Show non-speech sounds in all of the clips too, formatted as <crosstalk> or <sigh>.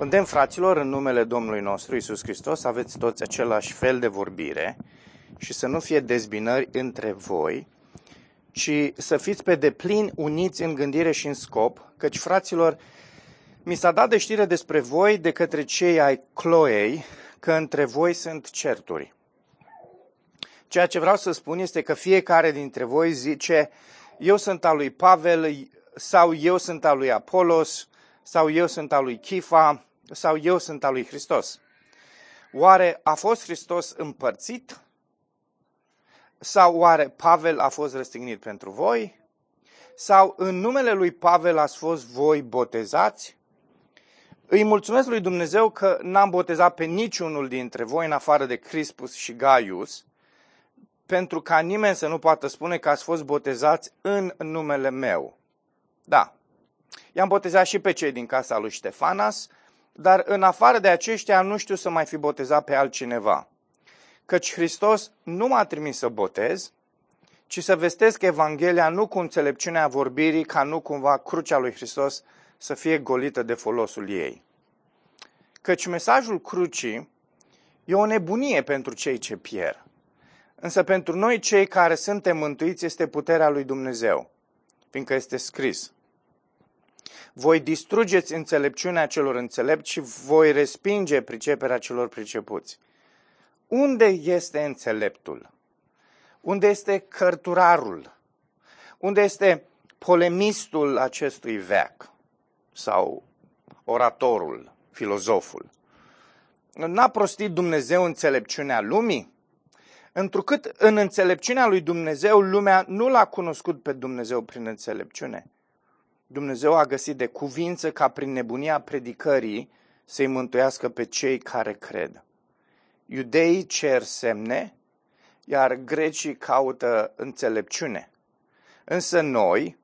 Îndemn fraților, în numele Domnului nostru Isus Hristos, aveți toți același fel de vorbire și să nu fie dezbinări între voi, ci să fiți pe deplin uniți în gândire și în scop, căci, fraților, mi s-a dat de știre despre voi de către cei ai Chloei că între voi sunt certuri. Ceea ce vreau să spun este că fiecare dintre voi zice, eu sunt al lui Pavel, sau eu sunt al lui Apolos, sau eu sunt al lui Chifa, sau eu sunt al lui Hristos. Oare a fost Hristos împărțit? Sau oare Pavel a fost răstignit pentru voi? Sau în numele lui Pavel ați fost voi botezați? Îi mulțumesc lui Dumnezeu că n-am botezat pe niciunul dintre voi în afară de Crispus și Gaius, pentru ca nimeni să nu poată spune că ați fost botezați în numele meu. Da, i-am botezat și pe cei din casa lui Ștefanas, dar în afară de aceștia nu știu să mai fi botezat pe altcineva. Căci Hristos nu m-a trimis să botez, ci să vestesc Evanghelia nu cu înțelepciunea vorbirii, ca nu cumva crucea lui Hristos să fie golită de folosul ei. Căci mesajul crucii e o nebunie pentru cei ce pierd. Însă pentru noi cei care suntem mântuiți este puterea lui Dumnezeu, fiindcă este scris. Voi distrugeți înțelepciunea celor înțelepți și voi respinge priceperea celor pricepuți. Unde este înțeleptul? Unde este cărturarul? Unde este polemistul acestui veac? Sau oratorul, filozoful? N-a prostit Dumnezeu înțelepciunea lumii? Întrucât în înțelepciunea lui Dumnezeu, lumea nu l-a cunoscut pe Dumnezeu prin înțelepciune. Dumnezeu a găsit de cuvință ca prin nebunia predicării să-i mântuiască pe cei care cred. Iudeii cer semne, iar grecii caută înțelepciune. Însă noi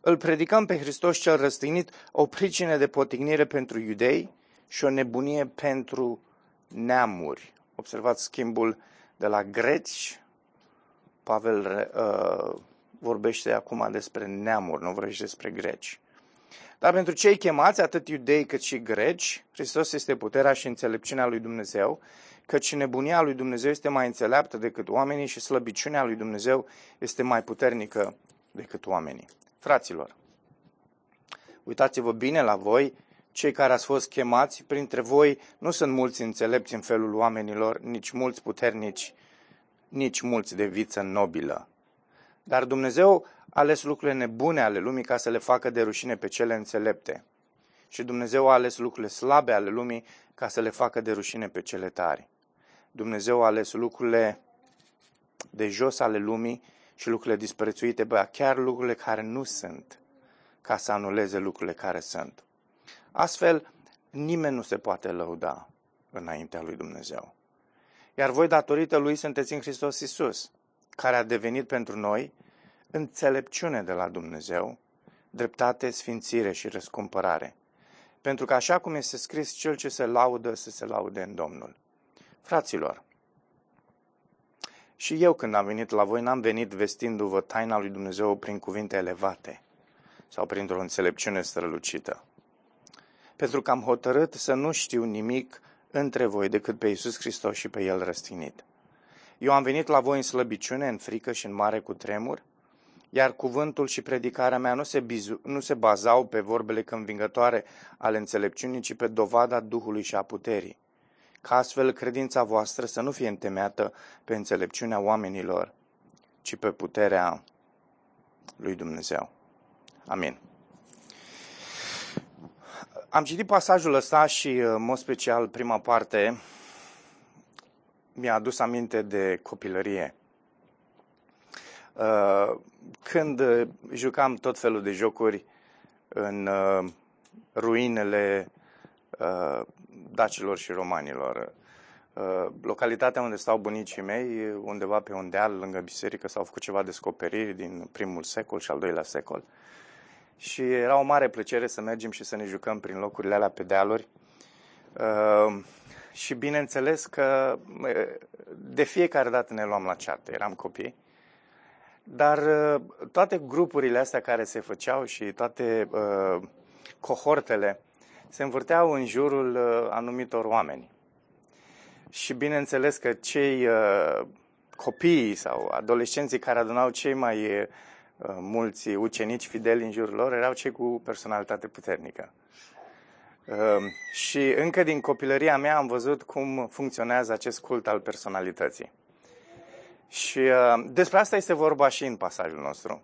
îl predicăm pe Hristos cel răstignit o pricină de potignire pentru iudei și o nebunie pentru neamuri. Observați schimbul de la greci. Pavel uh, vorbește acum despre neamuri, nu vorbește despre greci. Dar pentru cei chemați, atât iudei cât și greci, Hristos este puterea și înțelepciunea lui Dumnezeu, căci nebunia lui Dumnezeu este mai înțeleaptă decât oamenii și slăbiciunea lui Dumnezeu este mai puternică decât oamenii. Fraților, uitați-vă bine la voi, cei care ați fost chemați, printre voi nu sunt mulți înțelepți în felul oamenilor, nici mulți puternici, nici mulți de viță nobilă. Dar Dumnezeu a ales lucrurile nebune ale lumii ca să le facă de rușine pe cele înțelepte. Și Dumnezeu a ales lucrurile slabe ale lumii ca să le facă de rușine pe cele tari. Dumnezeu a ales lucrurile de jos ale lumii și lucrurile disprețuite, bă, chiar lucrurile care nu sunt, ca să anuleze lucrurile care sunt. Astfel, nimeni nu se poate lăuda înaintea lui Dumnezeu. Iar voi, datorită lui, sunteți în Hristos Isus care a devenit pentru noi înțelepciune de la Dumnezeu, dreptate, sfințire și răscumpărare. Pentru că așa cum este scris, cel ce se laudă să se laude în Domnul. Fraților, și eu când am venit la voi, n-am venit vestindu-vă taina lui Dumnezeu prin cuvinte elevate sau printr-o înțelepciune strălucită. Pentru că am hotărât să nu știu nimic între voi decât pe Iisus Hristos și pe El răstinit. Eu am venit la voi în slăbiciune, în frică și în mare cu tremur, iar cuvântul și predicarea mea nu se, bizu, nu se bazau pe vorbele convingătoare ale înțelepciunii, ci pe dovada Duhului și a puterii. Ca astfel credința voastră să nu fie întemeiată pe înțelepciunea oamenilor, ci pe puterea lui Dumnezeu. Amin. Am citit pasajul ăsta și, în mod special, prima parte, mi-a adus aminte de copilărie. Uh, când jucam tot felul de jocuri în uh, ruinele uh, dacilor și romanilor. Localitatea unde stau bunicii mei, undeva pe un deal lângă biserică, s-au făcut ceva descoperiri din primul secol și al doilea secol. Și era o mare plăcere să mergem și să ne jucăm prin locurile alea pe dealuri și bineînțeles că de fiecare dată ne luam la ceartă, eram copii. Dar toate grupurile astea care se făceau și toate uh, cohortele se învârteau în jurul uh, anumitor oameni. Și bineînțeles că cei uh, copii sau adolescenții care adunau cei mai uh, mulți ucenici fideli în jurul lor erau cei cu personalitate puternică. Uh, și încă din copilăria mea am văzut cum funcționează acest cult al personalității. Și uh, despre asta este vorba și în pasajul nostru.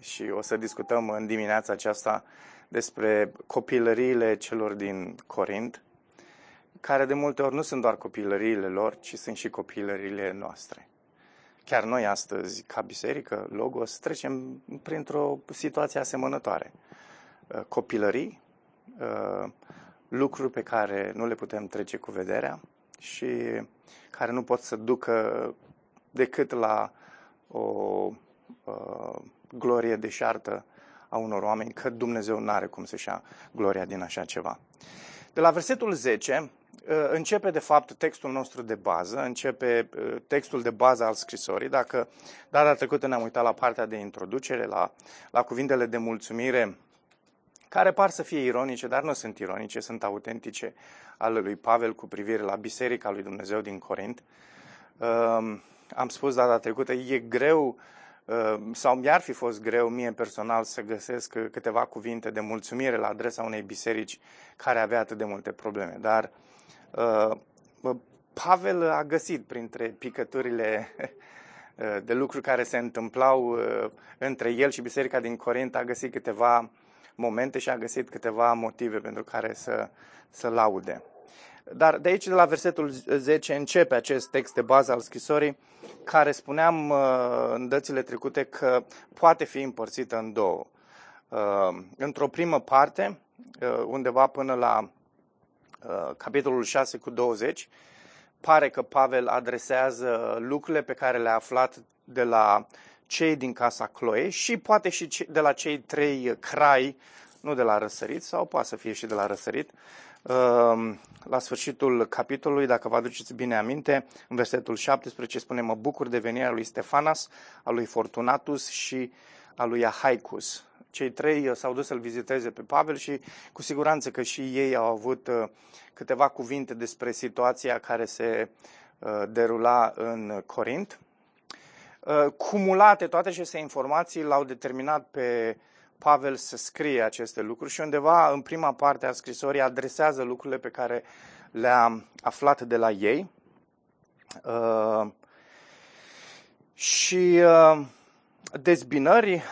Și o să discutăm în dimineața aceasta despre copilăriile celor din Corint, care de multe ori nu sunt doar copilăriile lor, ci sunt și copilăriile noastre. Chiar noi astăzi, ca biserică, Logos, trecem printr-o situație asemănătoare. Uh, copilării, uh, lucruri pe care nu le putem trece cu vederea și care nu pot să ducă decât la o uh, glorie deșartă a unor oameni, că Dumnezeu nu are cum să-și ia gloria din așa ceva. De la versetul 10 uh, începe de fapt textul nostru de bază, începe uh, textul de bază al scrisorii. Dacă data trecută ne-am uitat la partea de introducere, la, la cuvintele de mulțumire, care par să fie ironice, dar nu sunt ironice, sunt autentice, ale lui Pavel cu privire la Biserica lui Dumnezeu din Corint. Uh, am spus data trecută, e greu uh, sau mi-ar fi fost greu mie personal să găsesc câteva cuvinte de mulțumire la adresa unei biserici care avea atât de multe probleme. Dar uh, Pavel a găsit printre picăturile uh, <laughs> de lucruri care se întâmplau între el și biserica din Corint, a găsit câteva momente și a găsit câteva motive pentru care să, să laude. Dar de aici, de la versetul 10, începe acest text de bază al scrisorii, care spuneam uh, în dățile trecute că poate fi împărțită în două. Uh, într-o primă parte, uh, undeva până la capitolul 6 cu 20, pare că Pavel adresează lucrurile pe care le-a aflat de la cei din casa Chloe și poate și de la cei trei crai, nu de la răsărit, sau poate să fie și de la răsărit, Ehm, la sfârșitul capitolului, dacă vă aduceți bine aminte, în versetul 17 spune, mă bucur de venirea lui Stefanas, a lui Fortunatus și a lui Ahaicus. Cei trei uh, s-au dus să-l viziteze pe Pavel și cu siguranță că și ei au avut uh, câteva cuvinte despre situația care se uh, derula în Corint. Cumulate toate aceste informații l-au determinat pe Pavel să scrie aceste lucruri și undeva în prima parte a scrisorii adresează lucrurile pe care le-a aflat de la ei. Uh, și uh, dezbinări,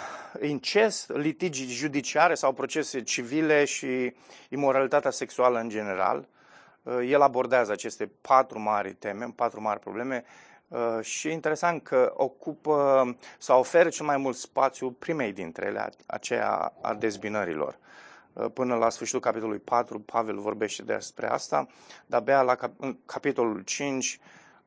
incest, litigii judiciare sau procese civile și imoralitatea sexuală în general. Uh, el abordează aceste patru mari teme, patru mari probleme Uh, și e interesant că ocupă sau oferă cel mai mult spațiu primei dintre ele, aceea a dezbinărilor. Uh, până la sfârșitul capitolului 4, Pavel vorbește despre asta, dar abia la capitolul 5,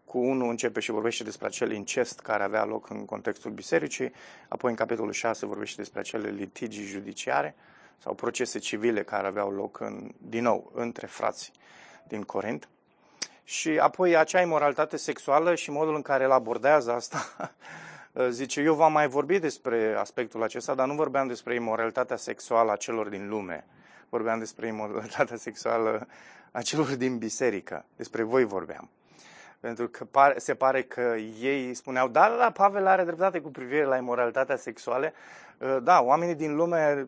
cu 1 începe și vorbește despre acel incest care avea loc în contextul bisericii, apoi în capitolul 6 vorbește despre acele litigii judiciare sau procese civile care aveau loc, în, din nou, între frați din Corint și apoi acea imoralitate sexuală și modul în care el abordează asta. <laughs> Zice, eu v-am mai vorbit despre aspectul acesta, dar nu vorbeam despre imoralitatea sexuală a celor din lume. Vorbeam despre imoralitatea sexuală a celor din biserică. Despre voi vorbeam. Pentru că pare, se pare că ei spuneau, da, da, Pavel are dreptate cu privire la imoralitatea sexuală. Da, oamenii din lume Uh,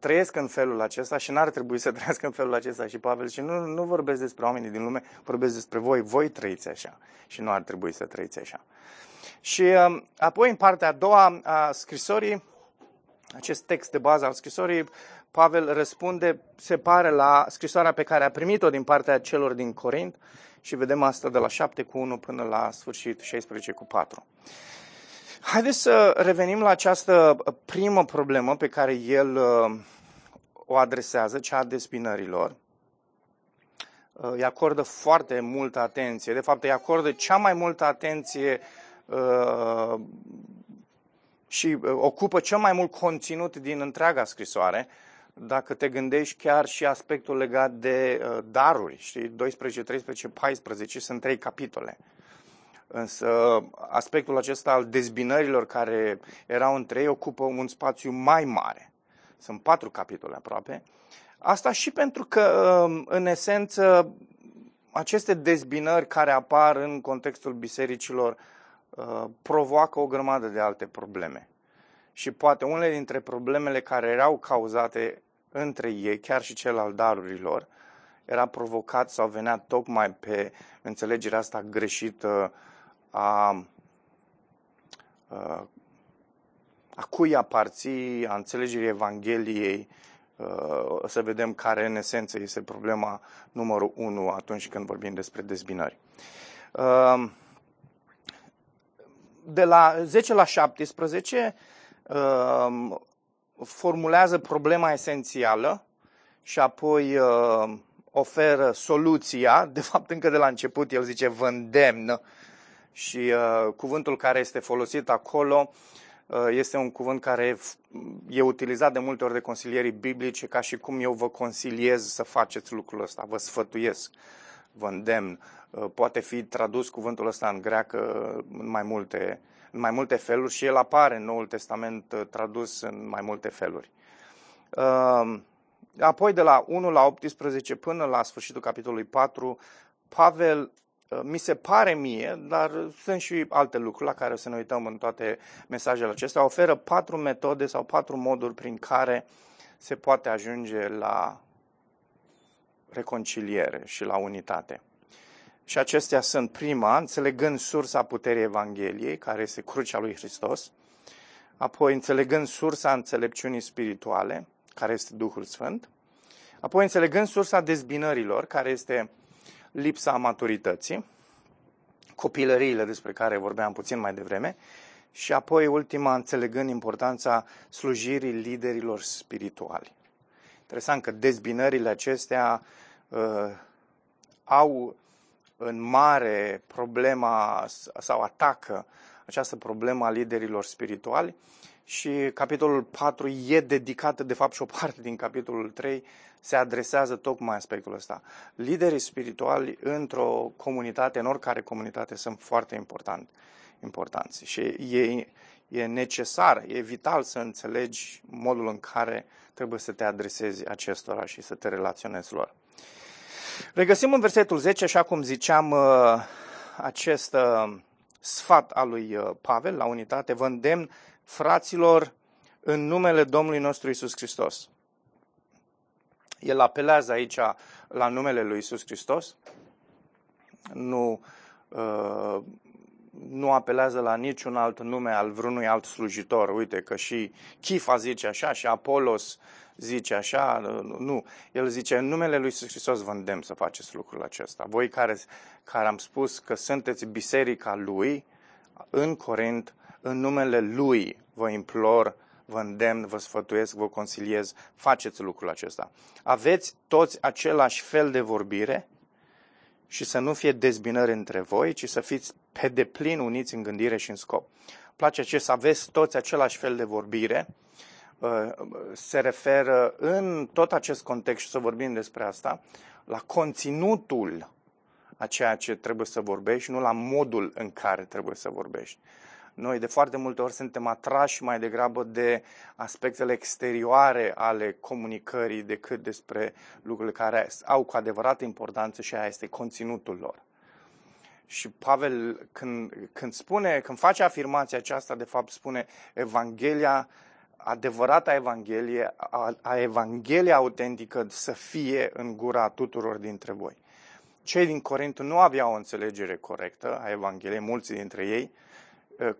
trăiesc în felul acesta și n-ar trebui să <laughs> trăiască în felul acesta. Și Pavel și nu, nu vorbesc despre oamenii din lume, vorbesc despre voi, voi trăiți așa și nu ar trebui să trăiți așa. Și uh, apoi în partea a doua a scrisorii, acest text de bază al scrisorii, Pavel răspunde, se pare la scrisoarea pe care a primit-o din partea celor din Corint și vedem asta de la 7 cu 1 până la sfârșit 16 cu 4. Haideți să revenim la această primă problemă pe care el uh, o adresează, cea a despinărilor. Uh, îi acordă foarte multă atenție, de fapt îi acordă cea mai multă atenție uh, și ocupă cel mai mult conținut din întreaga scrisoare, dacă te gândești chiar și aspectul legat de daruri, știi, 12, 13, 14 sunt trei capitole. Însă aspectul acesta al dezbinărilor care erau între ei ocupă un spațiu mai mare. Sunt patru capitole aproape. Asta și pentru că, um, în esență, aceste dezbinări care apar în contextul bisericilor uh, provoacă o grămadă de alte probleme. Și poate unele dintre problemele care erau cauzate între ei, chiar și cel al darurilor, era provocat sau venea tocmai pe înțelegerea asta greșită a, a, a cui aparții, a înțelegerii Evangheliei, să vedem care în esență este problema numărul 1 atunci când vorbim despre dezbinări. De la 10 la 17 formulează problema esențială și apoi oferă soluția. De fapt, încă de la început el zice vă îndemn și cuvântul care este folosit acolo Uh, este un cuvânt care e utilizat de multe ori de consilierii biblice ca și cum eu vă consiliez să faceți lucrul ăsta, vă sfătuiesc, vă îndemn. Uh, poate fi tradus cuvântul ăsta în greacă în mai multe, în mai multe feluri și el apare în Noul Testament uh, tradus în mai multe feluri. Apoi de la 1 la 18 până la sfârșitul capitolului 4, Pavel Uh, mi se pare mie, dar sunt și alte lucruri la care o să ne uităm în toate mesajele acestea, oferă patru metode sau patru moduri prin care se poate ajunge la reconciliere și la unitate. Și acestea sunt prima, înțelegând sursa puterii Evangheliei, care este crucea lui Hristos, apoi înțelegând sursa înțelepciunii spirituale, care este Duhul Sfânt, apoi înțelegând sursa dezbinărilor, care este lipsa maturității, copilăriile despre care vorbeam puțin mai devreme, și apoi ultima, înțelegând importanța slujirii liderilor spirituali. Interesant că dezbinările acestea uh, au în mare problema sau atacă această problemă a liderilor spirituali și capitolul 4 e dedicat, de fapt și o parte din capitolul 3 se adresează tocmai aspectul ăsta. Liderii spirituali într-o comunitate, în oricare comunitate, sunt foarte important, importanți și e, e necesar, e vital să înțelegi modul în care trebuie să te adresezi acestora și să te relaționezi lor. Regăsim în versetul 10, așa cum ziceam, uh, acest uh, sfat al lui uh, Pavel la unitate, vă îndemn fraților, în numele Domnului nostru Isus Hristos. El apelează aici la numele lui Isus Hristos, nu, uh, nu apelează la niciun alt nume al vreunui alt slujitor. Uite că și Chifa zice așa și Apolos zice așa, nu. El zice, în numele lui Iisus Hristos vă îndemn să faceți lucrul acesta. Voi care, care am spus că sunteți biserica lui, în Corint, în numele Lui vă implor, vă îndemn, vă sfătuiesc, vă consiliez, faceți lucrul acesta. Aveți toți același fel de vorbire și să nu fie dezbinări între voi, ci să fiți pe deplin uniți în gândire și în scop. Place ce să aveți toți același fel de vorbire, uh, se referă în tot acest context și să vorbim despre asta, la conținutul a ceea ce trebuie să vorbești, nu la modul în care trebuie să vorbești. Noi de foarte multe ori suntem atrași mai degrabă de aspectele exterioare ale comunicării decât despre lucrurile care au cu adevărat importanță și aia este conținutul lor. Și Pavel, când, când spune, când face afirmația aceasta, de fapt spune Evanghelia, adevărata Evanghelie, a, a Evanghelia autentică să fie în gura tuturor dintre voi. Cei din Corint nu aveau o înțelegere corectă a Evangheliei, mulți dintre ei,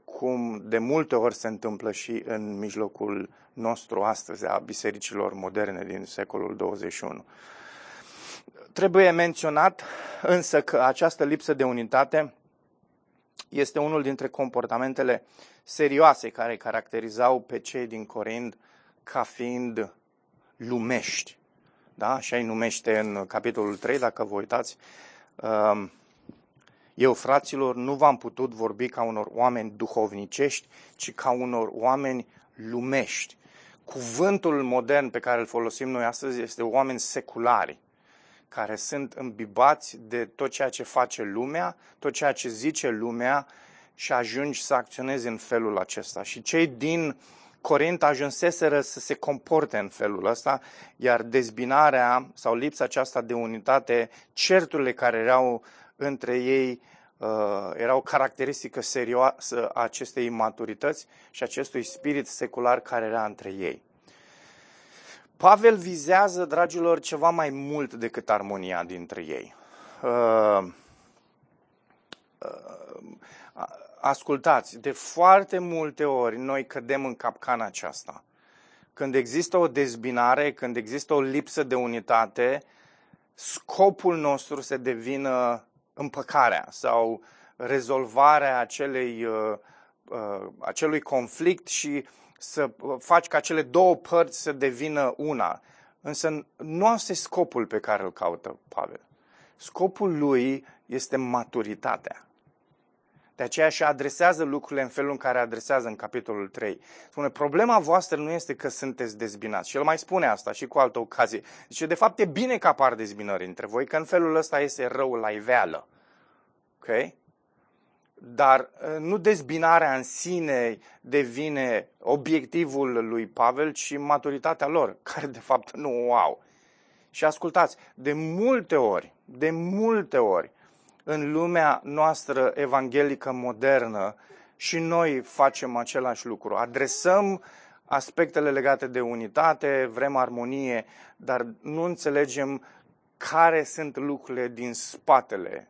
cum de multe ori se întâmplă și în mijlocul nostru astăzi, a bisericilor moderne din secolul 21. Trebuie menționat însă că această lipsă de unitate este unul dintre comportamentele serioase care caracterizau pe cei din Corind ca fiind lumești. Da? Așa îi numește în capitolul 3, dacă vă uitați. Um, eu, fraților, nu v-am putut vorbi ca unor oameni duhovnicești, ci ca unor oameni lumești. Cuvântul modern pe care îl folosim noi astăzi este oameni seculari, care sunt îmbibați de tot ceea ce face lumea, tot ceea ce zice lumea și ajungi să acționezi în felul acesta. Și cei din Corint ajunseseră să se comporte în felul ăsta, iar dezbinarea sau lipsa aceasta de unitate, certurile care erau între ei, uh, erau caracteristică serioasă a acestei maturități și acestui spirit secular care era între ei. Pavel vizează, dragilor, ceva mai mult decât armonia dintre ei. Uh, uh, ascultați, de foarte multe ori noi cădem în capcana aceasta. Când există o dezbinare, când există o lipsă de unitate, scopul nostru se devină împăcarea sau rezolvarea acelei, uh, uh, acelui conflict și să faci ca cele două părți să devină una. Însă nu asta e scopul pe care îl caută Pavel. Scopul lui este maturitatea. De aceea și adresează lucrurile în felul în care adresează în capitolul 3. Spune, problema voastră nu este că sunteți dezbinați. Și el mai spune asta și cu altă ocazie. Zice, de fapt e bine că apar dezbinări între voi, că în felul ăsta este răul la iveală. Ok? Dar uh, nu dezbinarea în sine devine obiectivul lui Pavel, ci maturitatea lor, <laughs> care de fapt nu o au. Și ascultați, de multe ori, de multe ori, în lumea noastră evanghelică modernă și noi facem același lucru. Adresăm aspectele legate de unitate, vrem armonie, dar nu înțelegem care sunt lucrurile din spatele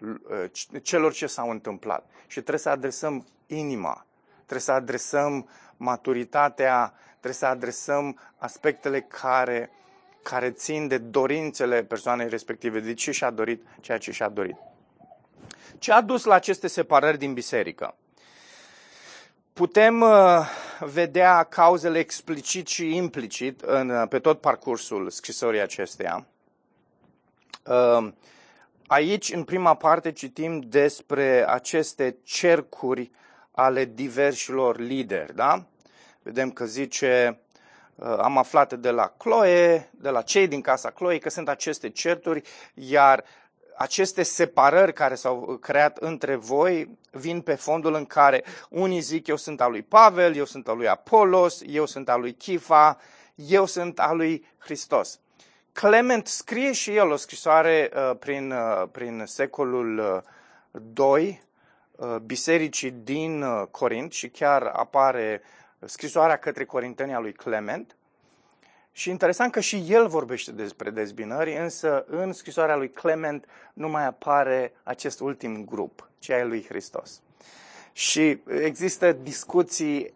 uh, celor ce s-au întâmplat. Și trebuie să adresăm inima, trebuie să adresăm maturitatea, trebuie să adresăm aspectele care care țin de dorințele persoanei respective, de ce și-a dorit ceea ce și-a dorit. Ce a dus la aceste separări din biserică? Putem uh, vedea cauzele explicit și implicit în, uh, pe tot parcursul scrisorii acesteia. Uh, aici, în prima parte, citim despre aceste cercuri ale diversilor lideri. Da? Vedem că zice Uh, am aflat de la Chloe, de la cei din casa Chloe, că sunt aceste certuri, iar aceste separări care s-au creat între voi vin pe fondul în care unii zic eu sunt al lui Pavel, eu sunt al lui Apolos, eu sunt al lui Chifa, eu sunt al lui Hristos. Clement scrie și el o scrisoare uh, prin, uh, prin secolul II uh, bisericii din uh, Corint și chiar apare uh, scrisoarea către Corintenia lui Clement. Și interesant că și el vorbește despre dezbinări, însă în scrisoarea lui Clement nu mai apare acest ultim grup, cea ai lui Hristos. Și există discuții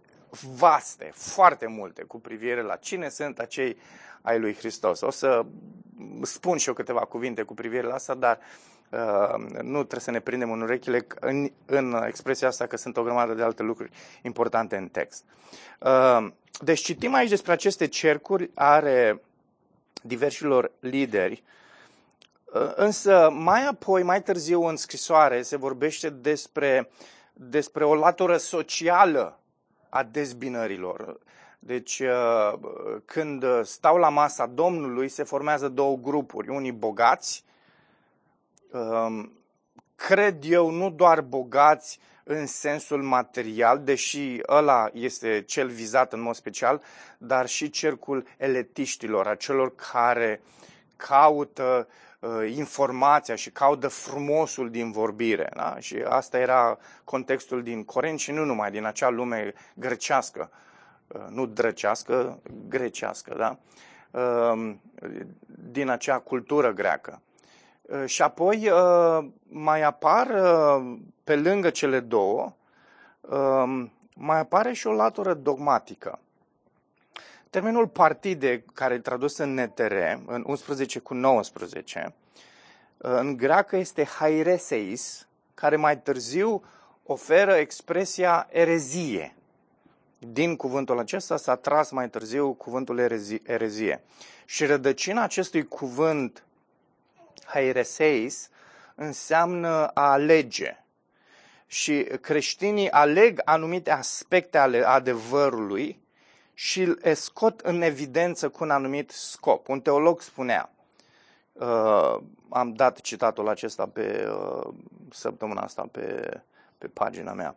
vaste, foarte multe, cu privire la cine sunt acei ai lui Hristos. O să spun și eu câteva cuvinte cu privire la asta, dar Uh, nu trebuie să ne prindem în urechile în, în expresia asta că sunt o grămadă de alte lucruri importante în text. Uh, deci citim aici despre aceste cercuri are diversilor lideri, uh, însă mai apoi, mai târziu în scrisoare, se vorbește despre, despre o latură socială a dezbinărilor. Deci, când stau la masa Domnului, se formează două grupuri. Unii bogați Um, cred eu, nu doar bogați în sensul material, deși ăla este cel vizat în mod special, dar și cercul eletiștilor, a celor care caută uh, informația și caută frumosul din vorbire. Da? Și asta era contextul din Corint și nu numai, din acea lume grecească, uh, nu drăcească, grecească, da? Uh, din acea cultură greacă. Uh, și apoi uh, mai apar, uh, pe lângă cele două, um, mai apare și o latură dogmatică. Termenul partide, care e tradus în NTR, în 11 cu 19, în greacă este haireseis, care mai târziu oferă expresia erezie. Din cuvântul acesta s-a tras mai târziu cuvântul erezie. Și rădăcina acestui cuvânt haireseis înseamnă a alege. Și creștinii aleg anumite aspecte ale adevărului și îl scot în evidență cu un anumit scop. Un teolog spunea, uh, am dat citatul acesta pe uh, săptămâna asta pe, pe pagina mea,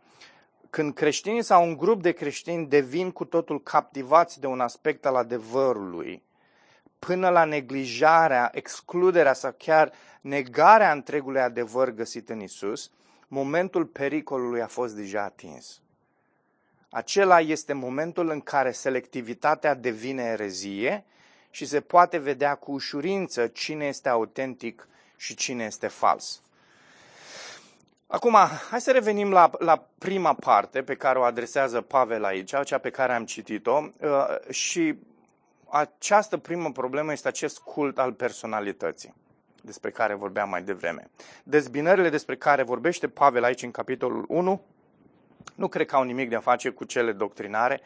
când creștinii sau un grup de creștini devin cu totul captivați de un aspect al adevărului, până la neglijarea, excluderea sau chiar negarea întregului adevăr găsit în Isus, momentul pericolului a fost deja atins. Acela este momentul în care selectivitatea devine erezie și se poate vedea cu ușurință cine este autentic și cine este fals. Acum, hai să revenim la, la prima parte pe care o adresează Pavel aici, cea pe care am citit-o. Uh, și această primă problemă este acest cult al personalității despre care vorbeam mai devreme. Dezbinările despre care vorbește Pavel aici în capitolul 1 nu cred că au nimic de a face cu cele doctrinare,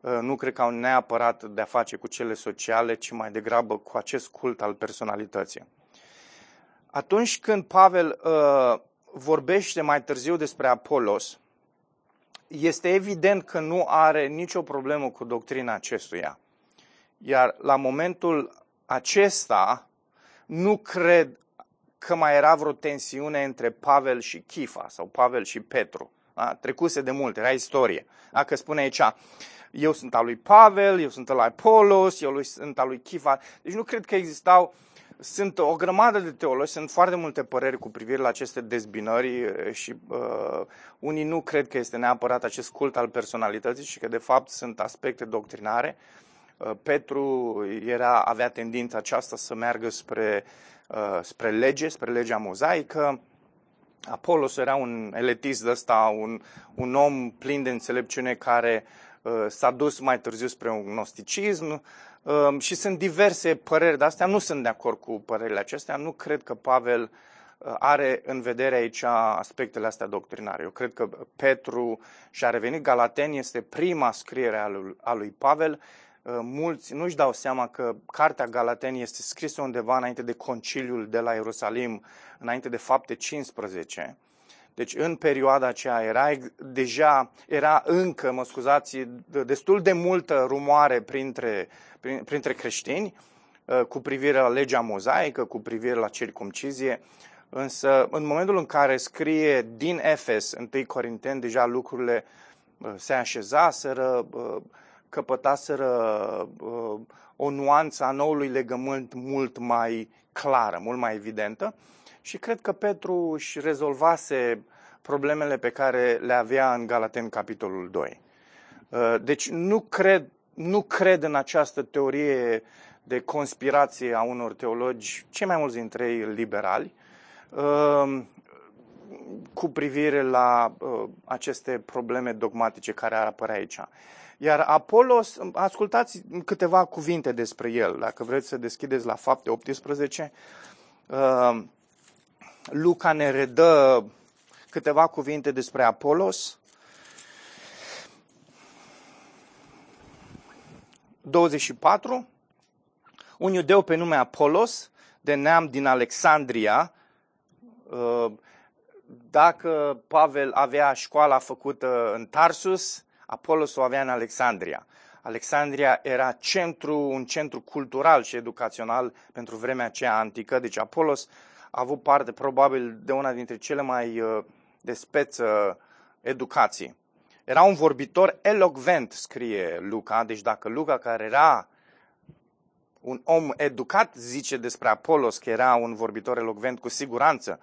uh, nu cred că au neapărat de a face cu cele sociale, ci mai degrabă cu acest cult al personalității. Atunci când Pavel uh, vorbește mai târziu despre Apolos, este evident că nu are nicio problemă cu doctrina acestuia. Iar la momentul acesta, nu cred că mai era vreo tensiune între Pavel și Chifa sau Pavel și Petru. Da? Trecuse de mult, era istorie. Dacă spune aici, eu sunt al lui Pavel, eu sunt al lui Apolos, eu sunt al lui Chifa. Deci nu cred că existau sunt o grămadă de teologi, sunt foarte multe păreri cu privire la aceste dezbinări și uh, unii nu cred că este neapărat acest cult al personalității și că de fapt sunt aspecte doctrinare. Uh, Petru era, avea tendința aceasta să meargă spre, uh, spre lege, spre legea mozaică. Apolos era un eletist ăsta, un, un om plin de înțelepciune care uh, s-a dus mai târziu spre un gnosticism. Um, și sunt diverse păreri de astea, nu sunt de acord cu părerile acestea, nu cred că Pavel uh, are în vedere aici aspectele astea doctrinare. Eu cred că Petru și-a revenit Galateni este prima scriere a lui, a lui Pavel. Uh, mulți nu-și dau seama că cartea Galateni este scrisă undeva înainte de conciliul de la Ierusalim, înainte de fapte 15 deci în perioada aceea era deja, era încă, mă scuzați, destul de multă rumoare printre, printre creștini uh, cu privire la legea mozaică, cu privire la circumcizie, însă în momentul în care scrie din Efes, 1 Corinteni, deja lucrurile uh, se așezaseră, uh, căpătaseră o nuanță a noului legământ mult mai clară, mult mai evidentă și cred că Petru își rezolvase problemele pe care le avea în Galaten, capitolul 2. Uh, deci nu cred, nu cred în această teorie de conspirație a unor teologi, cei mai mulți dintre ei liberali, uh, cu privire la uh, aceste probleme dogmatice care ar apărea aici. Iar Apolos, ascultați câteva cuvinte despre el, dacă vreți să deschideți la fapte 18. Luca ne redă câteva cuvinte despre Apolos. 24. Un iudeu pe nume Apolos, de neam din Alexandria, uh, dacă Pavel avea școala făcută în Tarsus, Apolos o avea în Alexandria. Alexandria era centru, un centru cultural și educațional pentru vremea aceea antică, deci Apolos a avut parte probabil de una dintre cele mai uh, de speță educații. Era un vorbitor elocvent, scrie Luca, deci dacă Luca, care era un om educat, zice despre Apolos că era un vorbitor elocvent, cu siguranță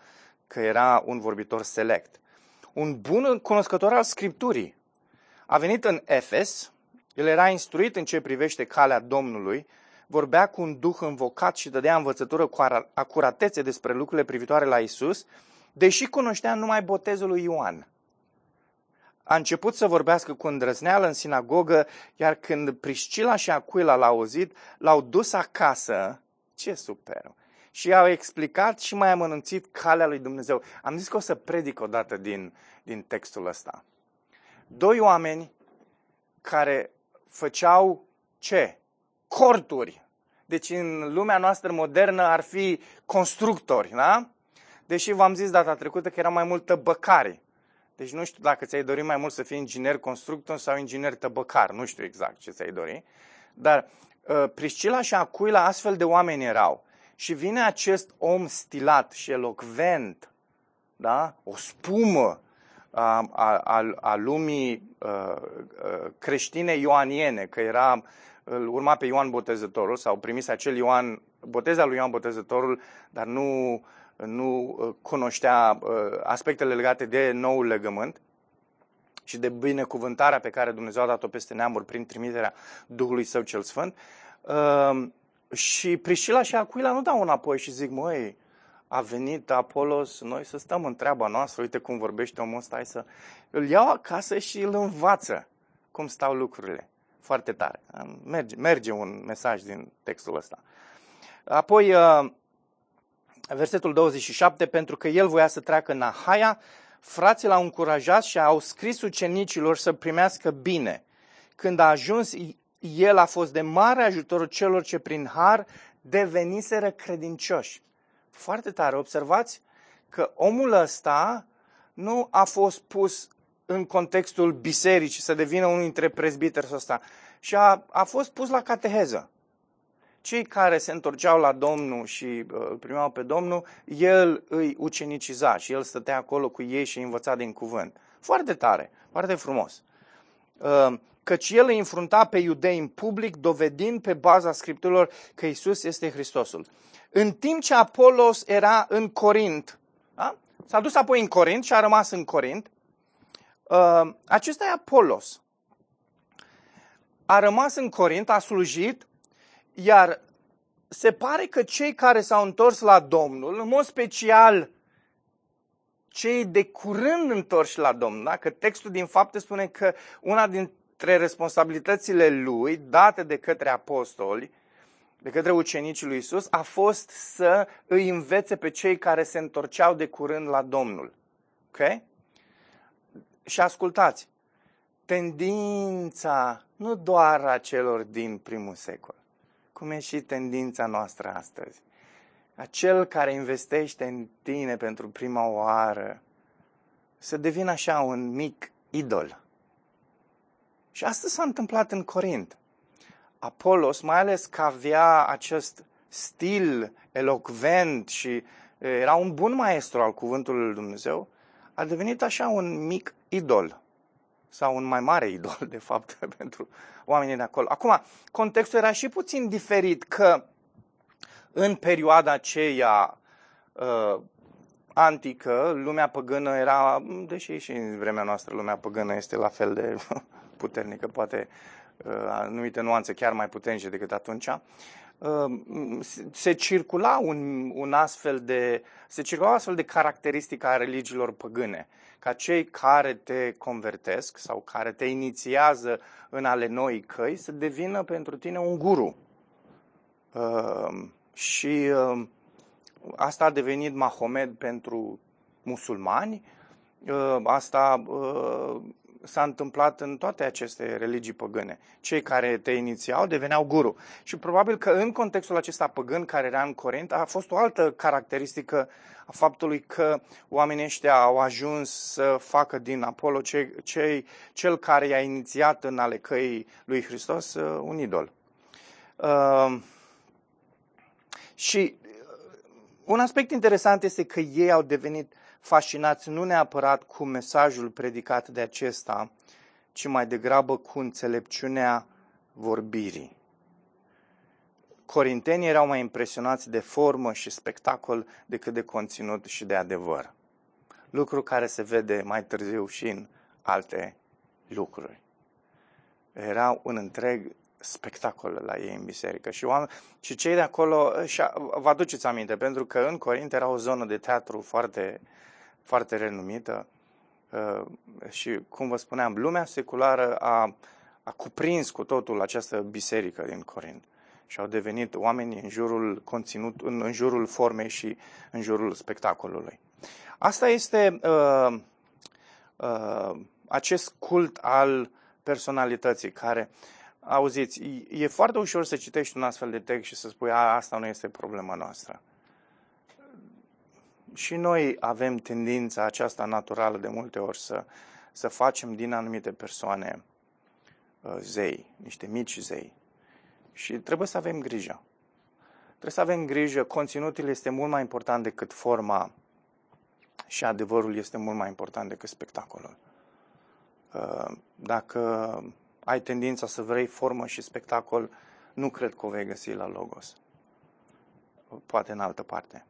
că era un vorbitor select. Un bun cunoscător al Scripturii. A venit în Efes, el era instruit în ce privește calea Domnului, vorbea cu un duh învocat și dădea învățătură cu acuratețe despre lucrurile privitoare la Isus, deși cunoștea numai botezul lui Ioan. A început să vorbească cu îndrăzneală în sinagogă, iar când Priscila și Acuila l-au auzit, l-au dus acasă. Ce super! Și au explicat și mai amănunțit calea lui Dumnezeu. Am zis că o să predic o dată din, din textul ăsta. Doi oameni care făceau ce? Corturi. Deci în lumea noastră modernă ar fi constructori, da? Deși v-am zis data trecută că era mai mult tăbăcare. Deci nu știu dacă ți-ai dori mai mult să fii inginer constructor sau inginer tăbăcar. Nu știu exact ce ți-ai dori. Dar uh, Priscila și Acuila astfel de oameni erau. Și vine acest om stilat și elocvent, da? o spumă, a, a, a lumii uh, creștine ioaniene, că era, îl urma pe Ioan Botezătorul sau primise acel Ioan, boteza lui Ioan Botezătorul, dar nu, nu cunoștea aspectele legate de noul legământ și de binecuvântarea pe care Dumnezeu a dat-o peste neamuri prin trimiterea Duhului Său cel Sfânt. Uh, și Priscila și Aquila nu dau înapoi și zic, măi, a venit Apolos, noi să stăm în treaba noastră, uite cum vorbește omul ăsta, hai să îl iau acasă și îl învață cum stau lucrurile. Foarte tare. Merge, merge un mesaj din textul ăsta. Apoi, uh, versetul 27, pentru că el voia să treacă în Ahaia, frații l-au încurajat și au scris ucenicilor să primească bine. Când a ajuns, el a fost de mare ajutor celor ce prin har deveniseră credincioși. Foarte tare, observați că omul ăsta nu a fost pus în contextul bisericii să devină unul dintre prezbiteri ăsta, și a, a fost pus la cateheză cei care se întorceau la Domnul și uh, îl primeau pe Domnul, el îi uceniciza și el stătea acolo cu ei și învăța din cuvânt. Foarte tare, foarte frumos. Uh, căci el îi înfrunta pe iudei în public, dovedind pe baza scripturilor că Isus este Hristosul. În timp ce Apolos era în Corint, da? s-a dus apoi în Corint și a rămas în Corint, uh, acesta e Apolos. A rămas în Corint, a slujit iar se pare că cei care s-au întors la Domnul, în mod special cei de curând întorși la Domnul, da? că textul din fapte spune că una dintre responsabilitățile lui, date de către apostoli, de către ucenicii lui Isus, a fost să îi învețe pe cei care se întorceau de curând la Domnul. Ok? Și ascultați, tendința nu doar a celor din primul secol, cum e și tendința noastră astăzi. Acel care investește în tine pentru prima oară să devină așa un mic idol. Și asta s-a întâmplat în Corint. Apolos, mai ales că avea acest stil elocvent și era un bun maestru al cuvântului lui Dumnezeu, a devenit așa un mic idol sau un mai mare idol, de fapt, <laughs> pentru oamenii de acolo. Acum, contextul era și puțin diferit, că în perioada aceea uh, antică, lumea păgână era, deși și în vremea noastră lumea păgână este la fel de <laughs> puternică, poate uh, anumite nuanțe chiar mai puternice decât atunci, uh, se circula un, un astfel de, se circula astfel de caracteristică a religiilor păgâne ca cei care te convertesc sau care te inițiază în ale noi căi să devină pentru tine un guru. Uh, și uh, asta a devenit Mahomed pentru musulmani, uh, asta uh, s-a întâmplat în toate aceste religii păgâne. Cei care te inițiau deveneau guru. Și probabil că în contextul acesta păgân care era în Corint a fost o altă caracteristică a faptului că oamenii ăștia au ajuns să facă din Apollo cei, cei, cel care i-a inițiat în ale căii lui Hristos uh, un idol. Uh, și un aspect interesant este că ei au devenit fascinați nu neapărat cu mesajul predicat de acesta, ci mai degrabă cu înțelepciunea vorbirii. Corintenii erau mai impresionați de formă și spectacol decât de conținut și de adevăr. Lucru care se vede mai târziu și în alte lucruri. Era un întreg spectacol la ei în biserică. Și, oameni, și cei de acolo, și vă aduceți aminte, pentru că în Corint era o zonă de teatru foarte, foarte renumită uh, și, cum vă spuneam, lumea seculară a, a cuprins cu totul această biserică din Corint și au devenit oameni în jurul conținut, în, în jurul formei și în jurul spectacolului. Asta este uh, uh, acest cult al personalității care, auziți, e foarte ușor să citești un astfel de text și să spui, a, asta nu este problema noastră. Și noi avem tendința aceasta naturală de multe ori să, să facem din anumite persoane uh, zei, niște mici zei. Și trebuie să avem grijă. Trebuie să avem grijă, conținutul este mult mai important decât forma Și adevărul este mult mai important decât spectacolul. Uh, dacă ai tendința să vrei formă și spectacol, nu cred că o vei găsi la Logos. Poate în altă parte.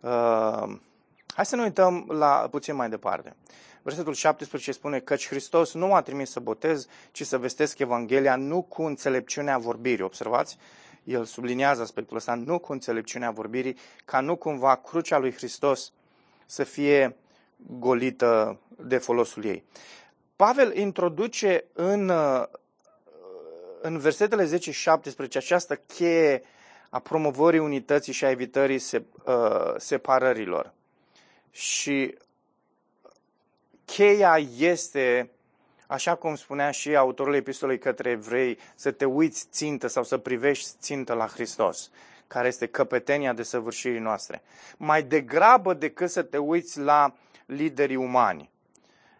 Uh, hai să ne uităm la puțin mai departe. Versetul 17 spune că Hristos nu a trimis să botez, ci să vestesc Evanghelia nu cu înțelepciunea vorbirii. Observați? El subliniază aspectul ăsta, nu cu înțelepciunea vorbirii, ca nu cumva crucea lui Hristos să fie golită de folosul ei. Pavel introduce în, în versetele 10 și 17 această cheie a promovării unității și a evitării uh, separărilor. Și cheia este, așa cum spunea și autorul epistolei către evrei, să te uiți țintă sau să privești țintă la Hristos, care este căpetenia de săvârșirii noastre. Mai degrabă decât să te uiți la liderii umani.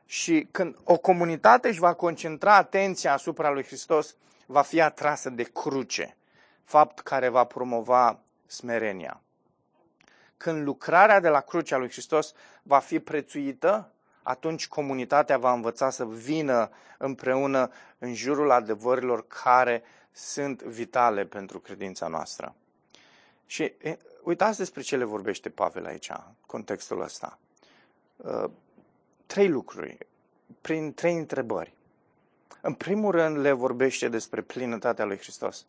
Și când o comunitate își va concentra atenția asupra lui Hristos, va fi atrasă de cruce, fapt care va promova smerenia. Când lucrarea de la crucea lui Hristos va fi prețuită, atunci comunitatea va învăța să vină împreună în jurul adevărilor care sunt vitale pentru credința noastră. Și uitați despre ce le vorbește Pavel aici, contextul ăsta. Trei lucruri, prin trei întrebări. În primul rând le vorbește despre plinătatea lui Hristos.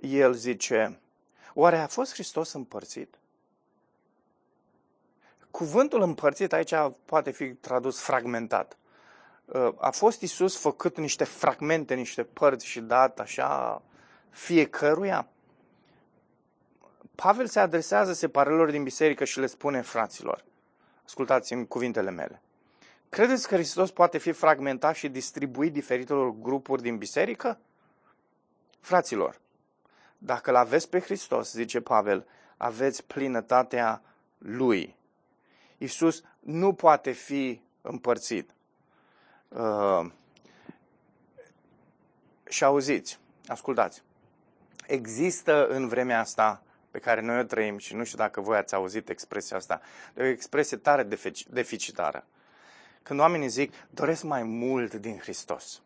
El zice, oare a fost Hristos împărțit? Cuvântul împărțit aici poate fi tradus fragmentat. Uh, a fost Isus făcut niște fragmente, niște părți și dat așa fiecăruia? Pavel se adresează separărilor din biserică și le spune fraților, ascultați-mi cuvintele mele. Credeți că Hristos poate fi fragmentat și distribuit diferitelor grupuri din biserică? Fraților, dacă îl aveți pe Hristos, zice Pavel, aveți plinătatea Lui. Isus nu poate fi împărțit. Uh, și auziți, ascultați, există în vremea asta pe care noi o trăim și nu știu dacă voi ați auzit expresia asta, e o expresie tare deficitară. Când oamenii zic, doresc mai mult din Hristos.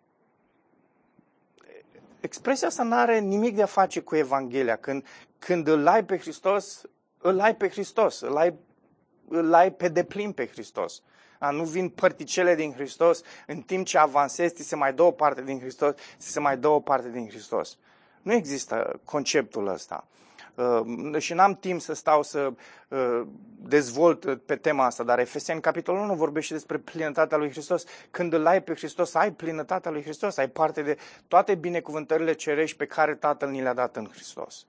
Expresia asta nu are nimic de a face cu Evanghelia. Când, când îl ai pe Hristos, îl ai pe Hristos, îl ai îl ai pe deplin pe Hristos. A, nu vin părticele din Hristos, în timp ce avansezi, ți se mai dă o parte din Hristos, ți se mai dă o parte din Hristos. Nu există conceptul ăsta. Uh, și n-am timp să stau să uh, dezvolt pe tema asta, dar Efeseni, capitolul 1, vorbește despre plinătatea lui Hristos. Când îl ai pe Hristos, ai plinătatea lui Hristos, ai parte de toate binecuvântările cerești pe care Tatăl ni le-a dat în Hristos.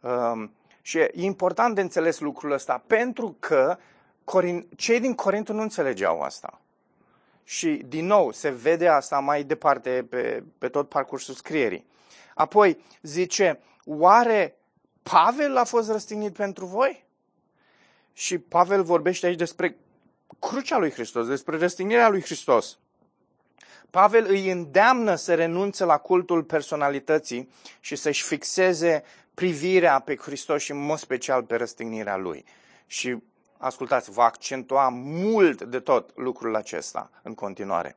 Uh, și e important de înțeles lucrul ăsta, pentru că cei din Corintul nu înțelegeau asta. Și, din nou, se vede asta mai departe pe, pe tot parcursul scrierii. Apoi, zice, oare Pavel a fost răstignit pentru voi? Și Pavel vorbește aici despre crucea lui Hristos, despre răstignirea lui Hristos. Pavel îi îndeamnă să renunțe la cultul personalității și să-și fixeze privirea pe Hristos și în mod special pe răstignirea Lui. Și ascultați, va accentua mult de tot lucrul acesta în continuare.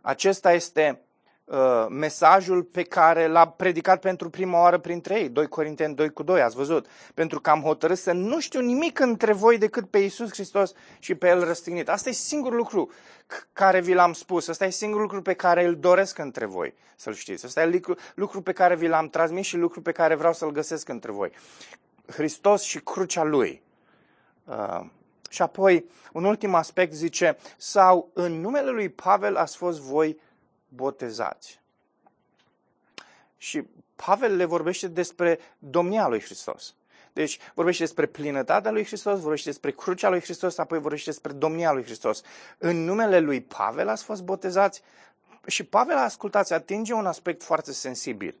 Acesta este Uh, mesajul pe care l-a predicat pentru prima oară printre ei, 2 Corinteni 2 cu 2, ați văzut? Pentru că am hotărât să nu știu nimic între voi decât pe Iisus Hristos și pe El răstignit. Asta e singurul lucru care vi l-am spus, asta e singurul lucru pe care îl doresc între voi, să-l știți. Asta e lucru, lucru pe care vi l-am transmis și lucru pe care vreau să-l găsesc între voi. Hristos și crucea Lui. Uh, și apoi, un ultim aspect zice, sau în numele lui Pavel ați fost voi botezați. Și Pavel le vorbește despre domnia lui Hristos. Deci vorbește despre plinătatea lui Hristos, vorbește despre crucea lui Hristos, apoi vorbește despre domnia lui Hristos. În numele lui Pavel ați fost botezați și Pavel, ascultați, atinge un aspect foarte sensibil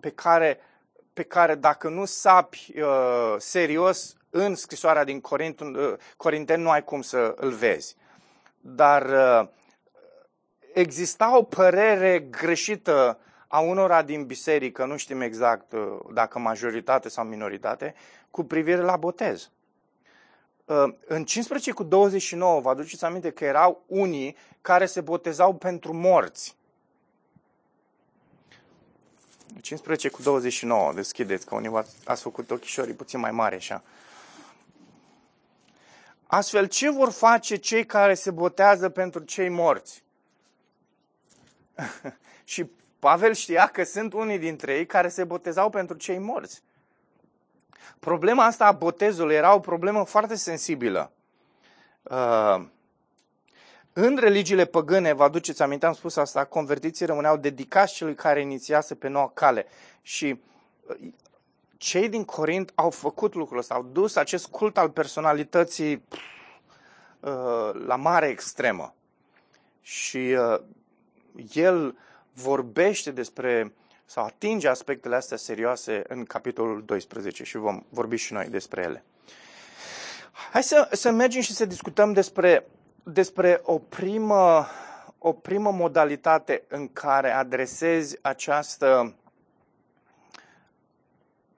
pe care, pe care dacă nu sapi uh, serios în scrisoarea din Corint, uh, Corinteni, nu ai cum să îl vezi. Dar uh, exista o părere greșită a unora din biserică, nu știm exact uh, dacă majoritate sau minoritate, cu privire la botez. uh, în 15 cu 29, vă aduceți aminte că erau unii care se botezau pentru morți. 15 cu 29, deschideți, că unii ați făcut ochișorii puțin mai mari așa. Astfel, ce vor face cei care se botează pentru cei morți? <laughs> și Pavel știa că sunt unii dintre ei care se botezau pentru cei morți. Problema asta a botezului era o problemă foarte sensibilă. Uh, în religiile păgâne, vă aduceți aminte, am spus asta, convertiții rămâneau dedicați celui care inițiase pe noua cale. Și uh, cei din Corint au făcut lucrul ăsta, au dus acest cult al personalității uh, la mare extremă. Și uh, el vorbește despre sau atinge aspectele astea serioase în capitolul 12 și vom vorbi și noi despre ele. Hai să, să mergem și să discutăm despre, despre o, primă, o primă modalitate în care adresezi această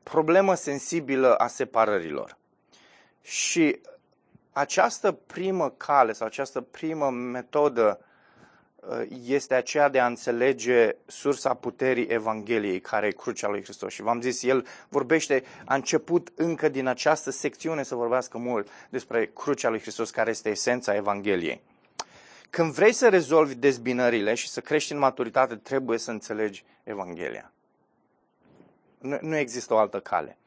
problemă sensibilă a separărilor. Și această primă cale sau această primă metodă Uh, este aceea de a înțelege sursa puterii Evangheliei, care e crucea lui Hristos. Și v-am zis, el vorbește, a început încă din această secțiune să vorbească mult despre crucea lui Hristos, care este esența Evangheliei. Când vrei să rezolvi dezbinările și să crești în maturitate, trebuie să înțelegi Evanghelia. Nu, nu există o altă cale.